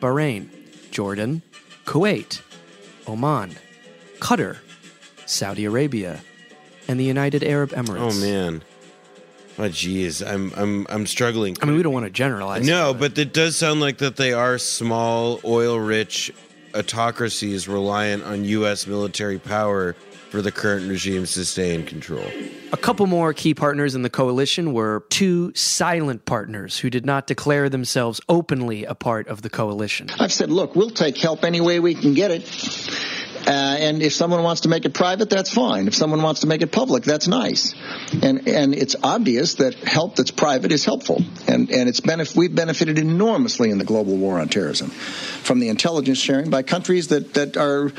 Bahrain, Jordan, Kuwait, Oman, Qatar, Saudi Arabia, and the United Arab Emirates. Oh man. Oh jeez, I'm I'm I'm struggling. I mean, we don't want to generalize. No, but it does sound like that they are small, oil-rich autocracies reliant on U.S. military power for the current regimes to stay in control. A couple more key partners in the coalition were two silent partners who did not declare themselves openly a part of the coalition. I've said, look, we'll take help any way we can get it. Uh, and if someone wants to make it private, that's fine. If someone wants to make it public, that's nice. And and it's obvious that help that's private is helpful. And and it's benef- we've benefited enormously in the global war on terrorism from the intelligence sharing by countries that that are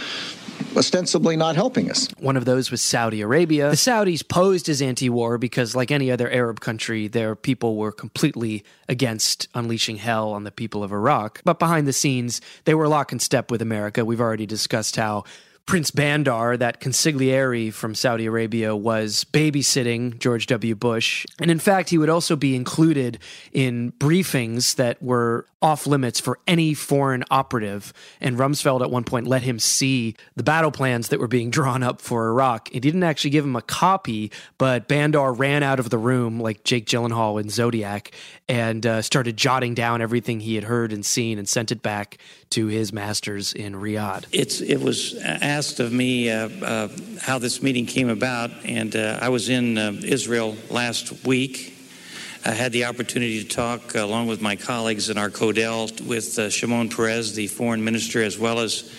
ostensibly not helping us. One of those was Saudi Arabia. The Saudis posed as anti war because, like any other Arab country, their people were completely against unleashing hell on the people of Iraq. But behind the scenes, they were lock and step with America. We've already discussed how Prince Bandar, that consigliere from Saudi Arabia, was babysitting George W. Bush. And in fact, he would also be included in briefings that were off limits for any foreign operative. And Rumsfeld at one point let him see the battle plans that were being [laughs] drawn up for Iraq. He didn't actually give him a copy, but Bandar ran out of the room like Jake Gyllenhaal in Zodiac and uh, started jotting down everything he had heard and seen and sent it back to his masters in Riyadh. It's, it was asked of me uh, uh, how this meeting came about, and uh, I was in uh, Israel last week I had the opportunity to talk, uh, along with my colleagues in our Codel, with uh, Shimon Peres, the foreign minister, as well as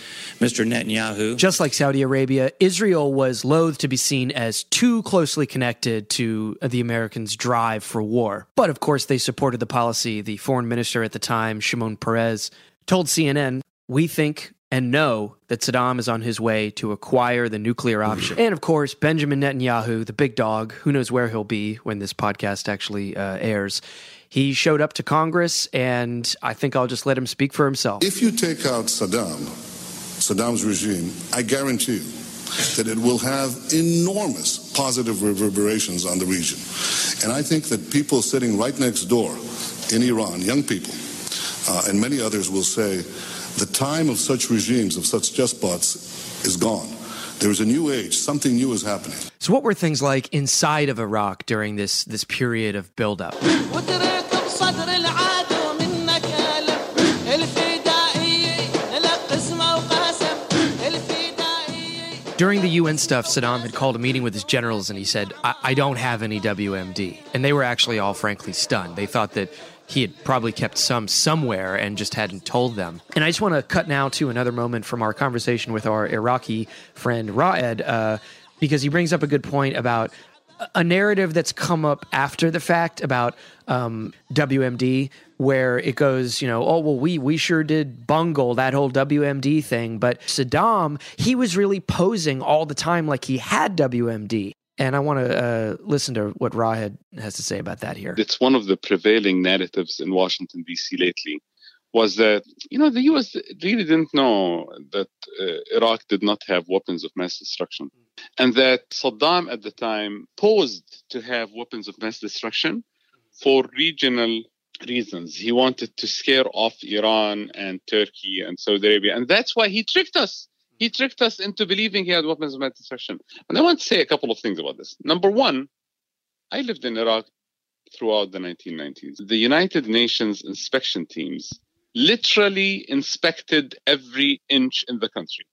Mr. Netanyahu. Just like Saudi Arabia, Israel was loath to be seen as too closely connected to the Americans' drive for war. But of course, they supported the policy. The foreign minister at the time, Shimon Peres, told CNN, We think and know that Saddam is on his way to acquire the nuclear option. [laughs] And of course, Benjamin Netanyahu, the big dog, who knows where he'll be when this podcast actually uh, airs. He showed up to Congress, and I think I'll just let him speak for himself. If you take out Saddam, Saddam's regime, I guarantee you that it will have enormous positive reverberations on the region. And I think that people sitting right next door in Iran, young people, uh, and many others will say, the time of such regimes, of such despots, is gone. There is a new age. Something new is happening. So, what were things like inside of Iraq during this this period of buildup? During the UN stuff, Saddam had called a meeting with his generals and he said, I, I don't have any WMD. And they were actually all frankly stunned. They thought that he had probably kept some somewhere and just hadn't told them. And I just want to cut now to another moment from our conversation with our Iraqi friend Raed, uh, because he brings up a good point about a narrative that's come up after the fact about um, WMD, where it goes, you know, oh well, we we sure did bungle that whole WMD thing, but Saddam, he was really posing all the time like he had WMD. And I want to uh, listen to what Raed has to say about that here. It's one of the prevailing narratives in Washington, D.C. lately was that, you know, the U.S. really didn't know that uh, Iraq did not have weapons of mass destruction. And that Saddam at the time posed to have weapons of mass destruction for regional reasons. He wanted to scare off Iran and Turkey and Saudi Arabia. And that's why he tricked us he tricked us into believing he had weapons of mass destruction. And I want to say a couple of things about this. Number one, I lived in Iraq throughout the 1990s. The United Nations inspection teams literally inspected every inch in the country.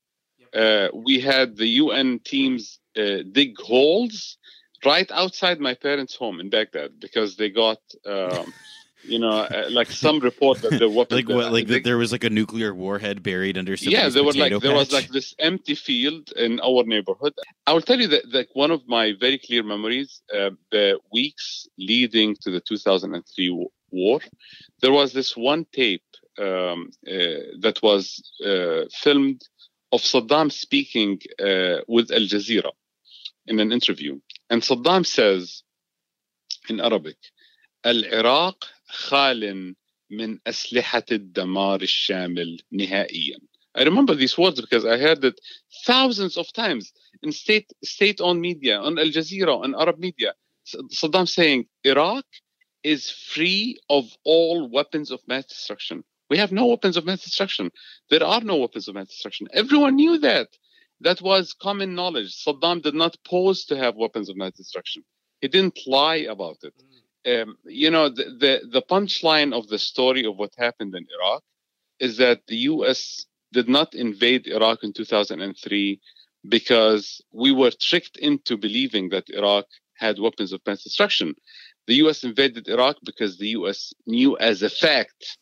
Uh, we had the UN teams uh, dig holes right outside my parents' home in Baghdad because they got. Um, [laughs] you know, uh, like some report that there was [laughs] like what, like that there was like a nuclear warhead buried under. Yeah, there was like patch. there was like this empty field in our neighborhood. I will tell you that like one of my very clear memories, uh, the weeks leading to the 2003 war, there was this one tape um, uh, that was uh, filmed of Saddam speaking uh, with Al Jazeera in an interview, and Saddam says in Arabic, "Al Iraq." خال من أسلحة الدمار الشامل نهائيا. I remember these words because I heard it thousands of times in state state-owned media, on Al Jazeera, on Arab media. Saddam saying Iraq is free of all weapons of mass destruction. We have no weapons of mass destruction. There are no weapons of mass destruction. Everyone knew that. That was common knowledge. Saddam did not pose to have weapons of mass destruction. He didn't lie about it. Mm um, you know, the, the, the punchline of the story of what happened in Iraq is that the U.S. did not invade Iraq in 2003 because we were tricked into believing that Iraq had weapons of mass destruction. The US invaded Iraq because the US knew as a fact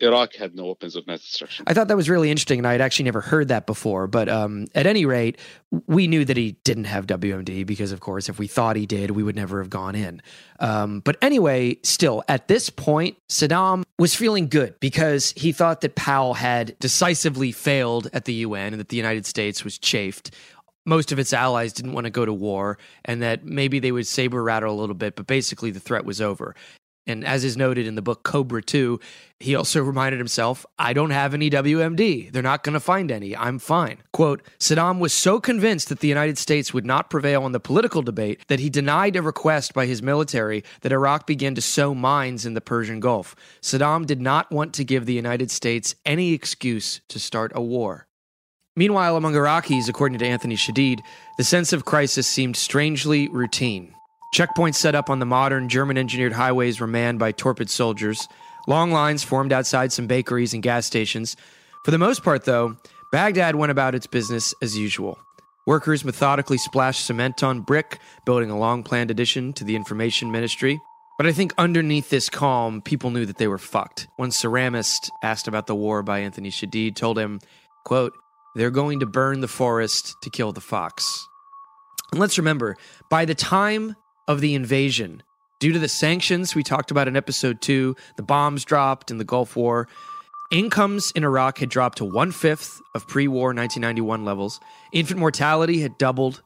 Iraq had no weapons of mass destruction. I thought that was really interesting, and I had actually never heard that before. But um, at any rate, we knew that he didn't have WMD because, of course, if we thought he did, we would never have gone in. Um, but anyway, still, at this point, Saddam was feeling good because he thought that Powell had decisively failed at the UN and that the United States was chafed most of its allies didn't want to go to war and that maybe they would saber rattle a little bit, but basically the threat was over. And as is noted in the book Cobra 2, he also reminded himself, I don't have any WMD. They're not going to find any. I'm fine. Quote Saddam was so convinced that the United States would not prevail in the political debate that he denied a request by his military that Iraq begin to sow mines in the Persian Gulf. Saddam did not want to give the United States any excuse to start a war. Meanwhile, among Iraqis, according to Anthony Shadid, the sense of crisis seemed strangely routine. Checkpoints set up on the modern German engineered highways were manned by torpid soldiers. Long lines formed outside some bakeries and gas stations. For the most part, though, Baghdad went about its business as usual. Workers methodically splashed cement on brick, building a long planned addition to the information ministry. But I think underneath this calm, people knew that they were fucked. One ceramist asked about the war by Anthony Shadid told him, quote, they're going to burn the forest to kill the fox. And let's remember, by the time of the invasion, due to the sanctions we talked about in episode two, the bombs dropped in the Gulf War, incomes in Iraq had dropped to one fifth of pre war 1991 levels. Infant mortality had doubled.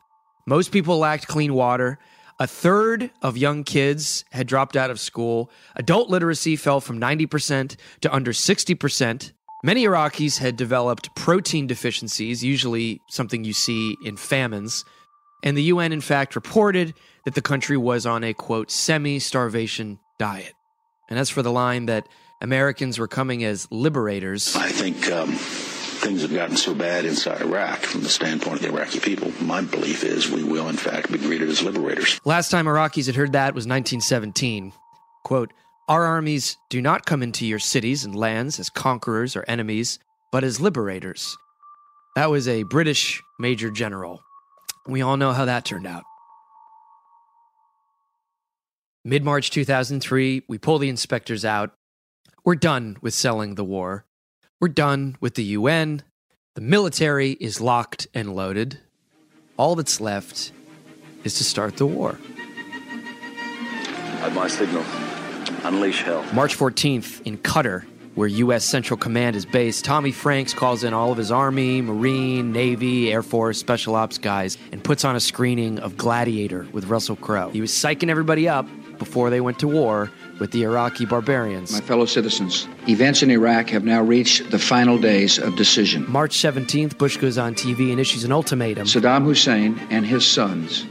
Most people lacked clean water. A third of young kids had dropped out of school. Adult literacy fell from 90% to under 60%. Many Iraqis had developed protein deficiencies, usually something you see in famines. And the UN, in fact, reported that the country was on a quote, semi starvation diet. And as for the line that Americans were coming as liberators, I think um, things have gotten so bad inside Iraq from the standpoint of the Iraqi people. My belief is we will, in fact, be greeted as liberators. last time Iraqis had heard that was 1917. Quote, our armies do not come into your cities and lands as conquerors or enemies, but as liberators. That was a British major general. We all know how that turned out. Mid March 2003, we pull the inspectors out. We're done with selling the war. We're done with the UN. The military is locked and loaded. All that's left is to start the war. At my signal, unleash hell. March 14th in Qatar, where U.S. Central Command is based, Tommy Franks calls in all of his Army, Marine, Navy, Air Force, Special Ops guys and puts on a screening of Gladiator with Russell Crowe. He was psyching everybody up before they went to war with the Iraqi barbarians. My fellow citizens, events in Iraq have now reached the final days of decision. March 17th, Bush goes on TV and issues an ultimatum. Saddam Hussein and his sons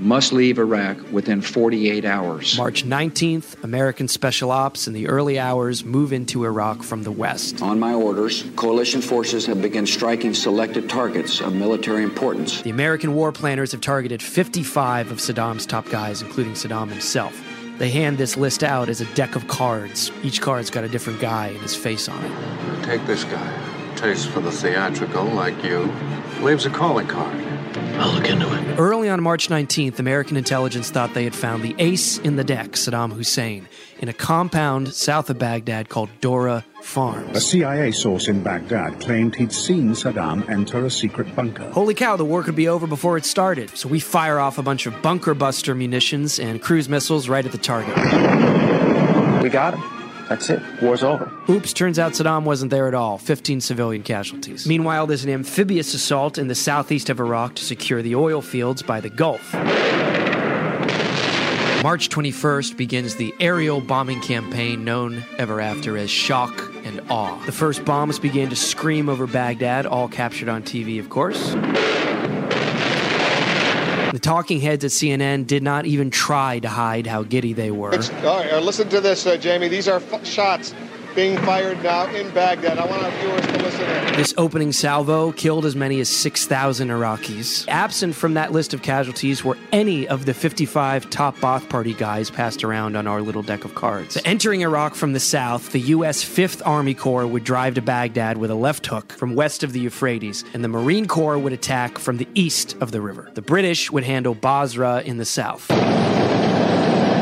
must leave Iraq within 48 hours. March 19th, American Special Ops in the early hours move into Iraq from the west. On my orders, coalition forces have begun striking selected targets of military importance. The American war planners have targeted 55 of Saddam's top guys, including Saddam himself. They hand this list out as a deck of cards. Each card's got a different guy and his face on it. Take this guy. Taste for the theatrical, like you. Leaves a calling card. I'll look into it. Early on March 19th, American intelligence thought they had found the ace in the deck, Saddam Hussein, in a compound south of Baghdad called Dora Farms. A CIA source in Baghdad claimed he'd seen Saddam enter a secret bunker. Holy cow, the war could be over before it started. So we fire off a bunch of bunker buster munitions and cruise missiles right at the target. We got him. That's it. War's over. Oops, turns out Saddam wasn't there at all. 15 civilian casualties. Meanwhile, there's an amphibious assault in the southeast of Iraq to secure the oil fields by the Gulf. March 21st begins the aerial bombing campaign known ever after as Shock and Awe. The first bombs began to scream over Baghdad, all captured on TV, of course. Talking heads at CNN did not even try to hide how giddy they were. All right, uh, listen to this, uh, Jamie. These are f- shots being fired now in Baghdad. I want our viewers to listen in. This opening salvo killed as many as 6,000 Iraqis. Absent from that list of casualties were any of the 55 top Ba'ath Party guys passed around on our little deck of cards. Entering Iraq from the south, the U.S. 5th Army Corps would drive to Baghdad with a left hook from west of the Euphrates, and the Marine Corps would attack from the east of the river. The British would handle Basra in the south.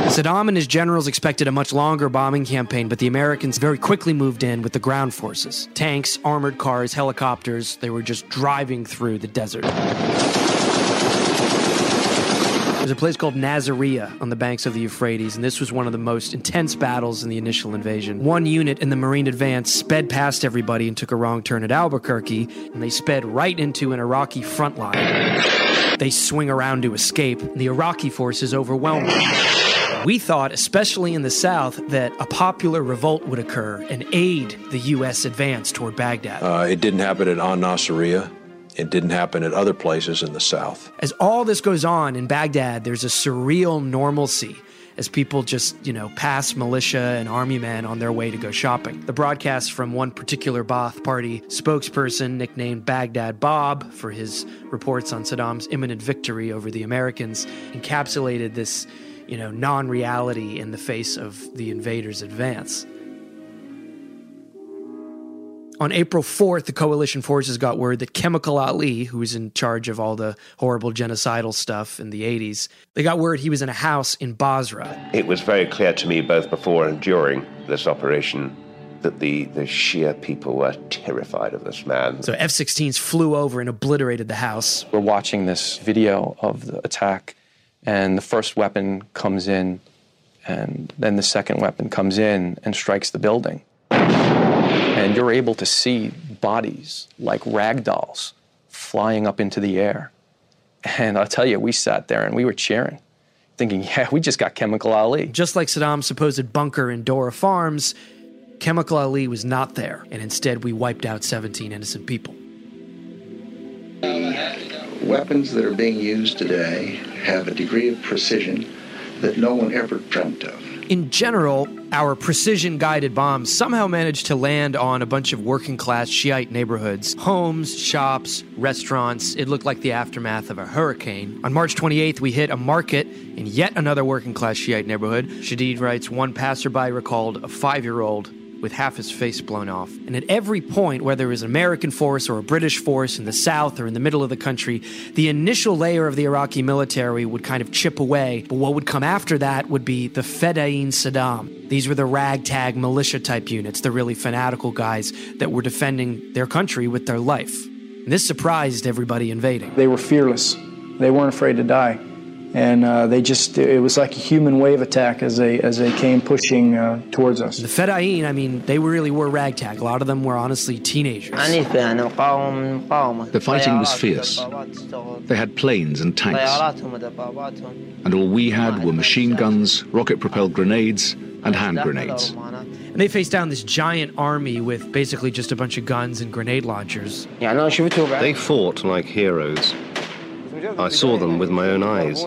Saddam and his generals expected a much longer bombing campaign, but the Americans very quickly moved in with the ground forces tanks, armored cars, helicopters. They were just driving through the desert. There's a place called Nasiriyah on the banks of the Euphrates, and this was one of the most intense battles in the initial invasion. One unit in the Marine advance sped past everybody and took a wrong turn at Albuquerque, and they sped right into an Iraqi front line. They swing around to escape, and the Iraqi forces overwhelm them. We thought, especially in the South, that a popular revolt would occur and aid the U.S. advance toward Baghdad. Uh, it didn't happen at An Nasiriyah. It didn't happen at other places in the South. As all this goes on in Baghdad, there's a surreal normalcy as people just, you know, pass militia and army men on their way to go shopping. The broadcast from one particular Ba'ath Party spokesperson, nicknamed Baghdad Bob for his reports on Saddam's imminent victory over the Americans, encapsulated this you know, non reality in the face of the invaders' advance. On April 4th, the coalition forces got word that Chemical Ali, who was in charge of all the horrible genocidal stuff in the 80s, they got word he was in a house in Basra. It was very clear to me, both before and during this operation, that the, the Shia people were terrified of this man. So F 16s flew over and obliterated the house. We're watching this video of the attack and the first weapon comes in, and then the second weapon comes in and strikes the building. And you're able to see bodies like rag dolls flying up into the air. And I'll tell you, we sat there and we were cheering, thinking, [laughs] yeah, we just got Chemical Ali. Just like Saddam's supposed bunker in Dora Farms, Chemical Ali was not there, and instead we wiped out 17 innocent people. Weapons that are being used today have a degree of precision that no one ever dreamt of. In general, our precision guided bombs somehow managed to land on a bunch of working class Shiite neighborhoods homes, shops, restaurants. It looked like the aftermath of a hurricane. On March 28th, we hit a market in yet another working class Shiite neighborhood. Shadid writes one passerby recalled a five year old with half his face blown off. And at every point, whether it was an American force or a British force in the south or in the middle of the country, the initial layer of the Iraqi military would kind of chip away. But what would come after that would be the Fedayeen Saddam. These were the ragtag militia type units, the really fanatical guys that were defending their country with their life. And this surprised everybody invading. They were fearless. They weren't afraid to die and uh, they just it was like a human wave attack as they as they came pushing uh, towards us. The Fedayeen, I mean, they really were ragtag. A lot of them were honestly teenagers. The fighting was fierce. They had planes and tanks, and all we had were machine guns, rocket-propelled grenades, and hand grenades. And they faced down this giant army with basically just a bunch of guns and grenade launchers. They fought like heroes. I saw them with my own eyes.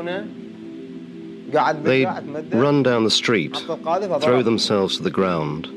They'd run down the street, throw themselves to the ground,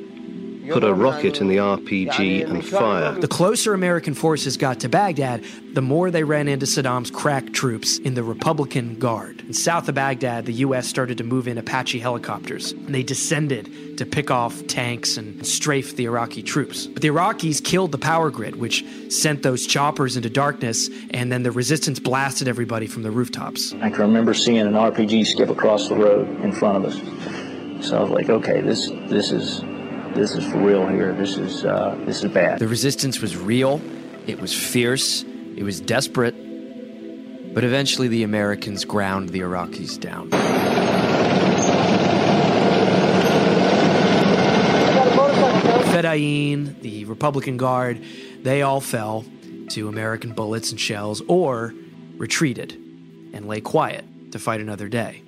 put a rocket in the RPG and fire. The closer American forces got to Baghdad, the more they ran into Saddam's crack troops in the Republican Guard. And south of Baghdad, the U.S. started to move in Apache helicopters, and they descended to pick off tanks and strafe the Iraqi troops. But the Iraqis killed the power grid, which sent those choppers into darkness, and then the resistance blasted everybody from the rooftops. I can remember seeing an RPG skip across the road in front of us. So I was like, okay, this this is this is for real here. This is uh, this is bad. The resistance was real. It was fierce. It was desperate. But eventually, the Americans ground the Iraqis down. Fedayeen, the Republican Guard, they all fell to American bullets and shells or retreated and lay quiet to fight another day.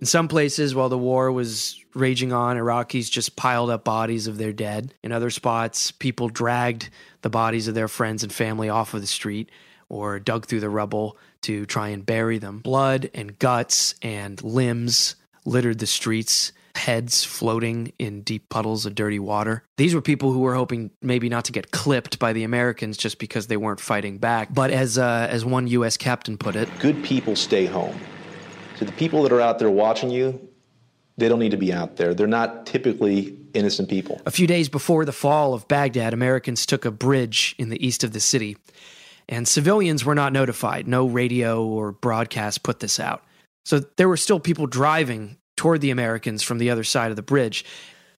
In some places, while the war was raging on, Iraqis just piled up bodies of their dead. In other spots, people dragged the bodies of their friends and family off of the street or dug through the rubble to try and bury them. Blood and guts and limbs littered the streets, heads floating in deep puddles of dirty water. These were people who were hoping maybe not to get clipped by the Americans just because they weren't fighting back. But as uh, as one U.S. captain put it, good people stay home. So the people that are out there watching you, they don't need to be out there. They're not typically innocent people. A few days before the fall of Baghdad, Americans took a bridge in the east of the city, and civilians were not notified. No radio or broadcast put this out. So there were still people driving toward the Americans from the other side of the bridge.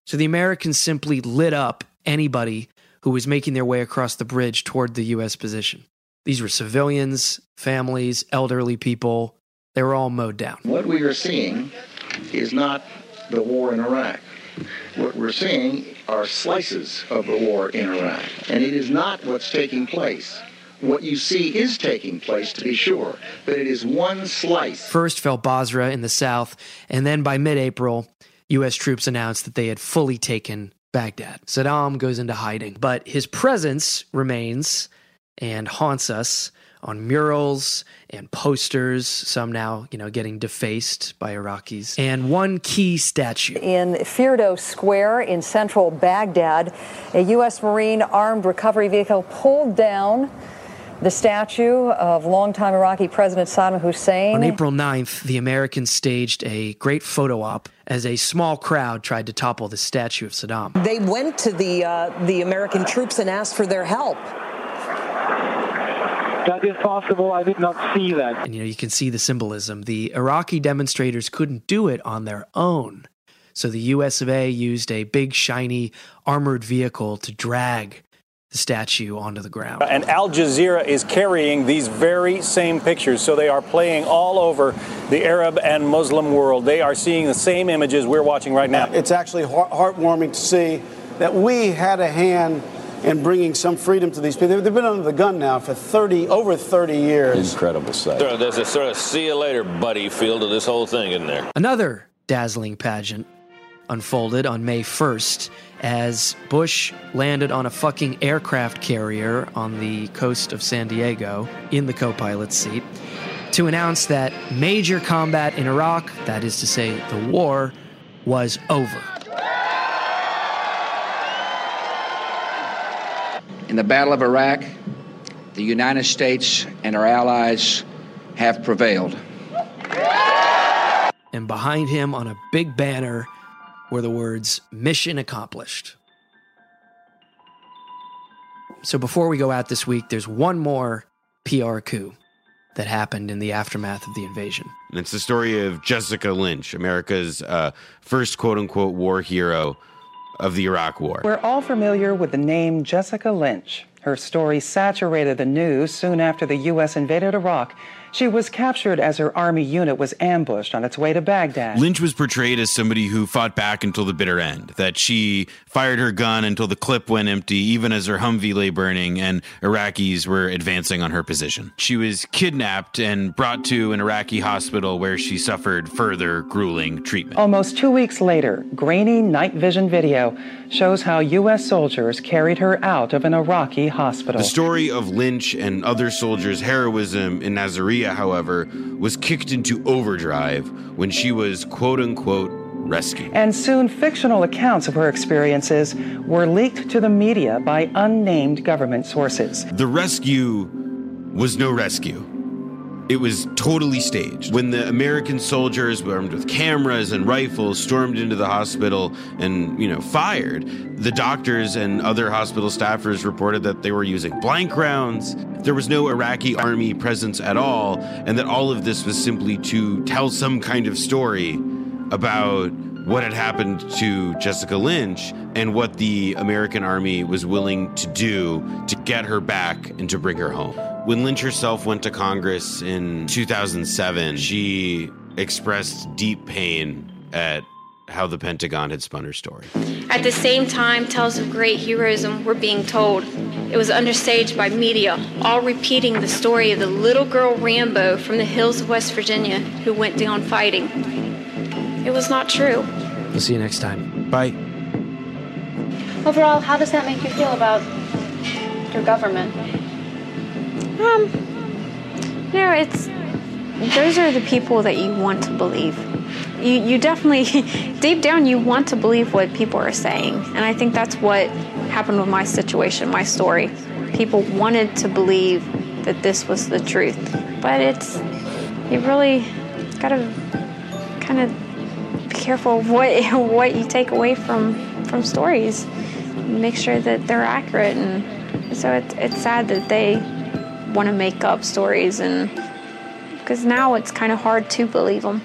So the Americans simply lit up anybody who was making their way across the bridge toward the U.S. position. These were civilians, families, elderly people. They were all mowed down. What we are seeing is not the war in Iraq. What we're seeing are slices of the war in Iraq. And it is not what's taking place. What you see is taking place, to be sure, but it is one slice. First fell Basra in the south, and then by mid April, U.S. troops announced that they had fully taken Baghdad. Saddam goes into hiding, but his presence remains and haunts us on murals and posters, some now, you know, getting defaced by Iraqis, and one key statue. In Firdos Square in central Baghdad, a U.S. Marine armed recovery vehicle pulled down the statue of longtime Iraqi President Saddam Hussein. On April 9th, the Americans staged a great photo op as a small crowd tried to topple the statue of Saddam. They went to the, uh, the American troops and asked for their help. That is possible. I did not see that. And you know, you can see the symbolism. The Iraqi demonstrators couldn't do it on their own. So the US of A used a big, shiny, armored vehicle to drag the statue onto the ground. And Al Jazeera is carrying these very same pictures. So they are playing all over the Arab and Muslim world. They are seeing the same images we're watching right now. It's actually heartwarming to see that we had a hand in bringing some freedom to these people. They've been under the gun now for 30, over 30 years. Incredible sight. There's a sort of see you later, buddy feel to this whole thing in there. Another dazzling pageant unfolded on May 1st as Bush landed on a fucking aircraft carrier on the coast of San Diego in the co pilot's seat to announce that major combat in Iraq, that is to say, the war, was over. In the Battle of Iraq, the United States and our allies have prevailed. And behind him on a big banner were the words mission accomplished. So before we go out this week, there's one more PR coup that happened in the aftermath of the invasion. And it's the story of Jessica Lynch, America's uh, first quote unquote war hero of the Iraq War. We're all familiar with the name Jessica Lynch. Her story saturated the news soon after the U.S. invaded Iraq she was captured as her army unit was ambushed on its way to Baghdad. Lynch was portrayed as somebody who fought back until the bitter end, that she fired her gun until the clip went empty, even as her Humvee lay burning and Iraqis were advancing on her position. She was kidnapped and brought to an Iraqi hospital where she suffered further grueling treatment. Almost two weeks later, grainy night vision video shows how U.S. soldiers carried her out of an Iraqi hospital. The story of Lynch and other soldiers' heroism in Nasiriyah, however, was kicked into overdrive when she was quote unquote rescued. And soon fictional accounts of her experiences were leaked to the media by unnamed government sources. The rescue was no rescue. It was totally staged. When the American soldiers, armed with cameras and rifles, stormed into the hospital and, you know, fired, the doctors and other hospital staffers reported that they were using blank rounds. There was no Iraqi army presence at all, and that all of this was simply to tell some kind of story about what had happened to Jessica Lynch and what the American army was willing to do to get her back and to bring her home. When Lynch herself went to Congress in 2007, she expressed deep pain at how the Pentagon had spun her story. At the same time, tales of great heroism were being told. It was understaged by media, all repeating the story of the little girl Rambo from the hills of West Virginia who went down fighting. It was not true. We'll see you next time. Bye. Overall, how does that make you feel about your government? Um, know, it's those are the people that you want to believe. you, you definitely, [laughs] deep down, you want to believe what people are saying. And I think that's what happened with my situation, my story. People wanted to believe that this was the truth. But it's, you really got to kind of be careful of what, [laughs] what you take away from, from stories. Make sure that they're accurate. And so it's, it's sad that they want to make up stories and because now it's kind of hard to believe them.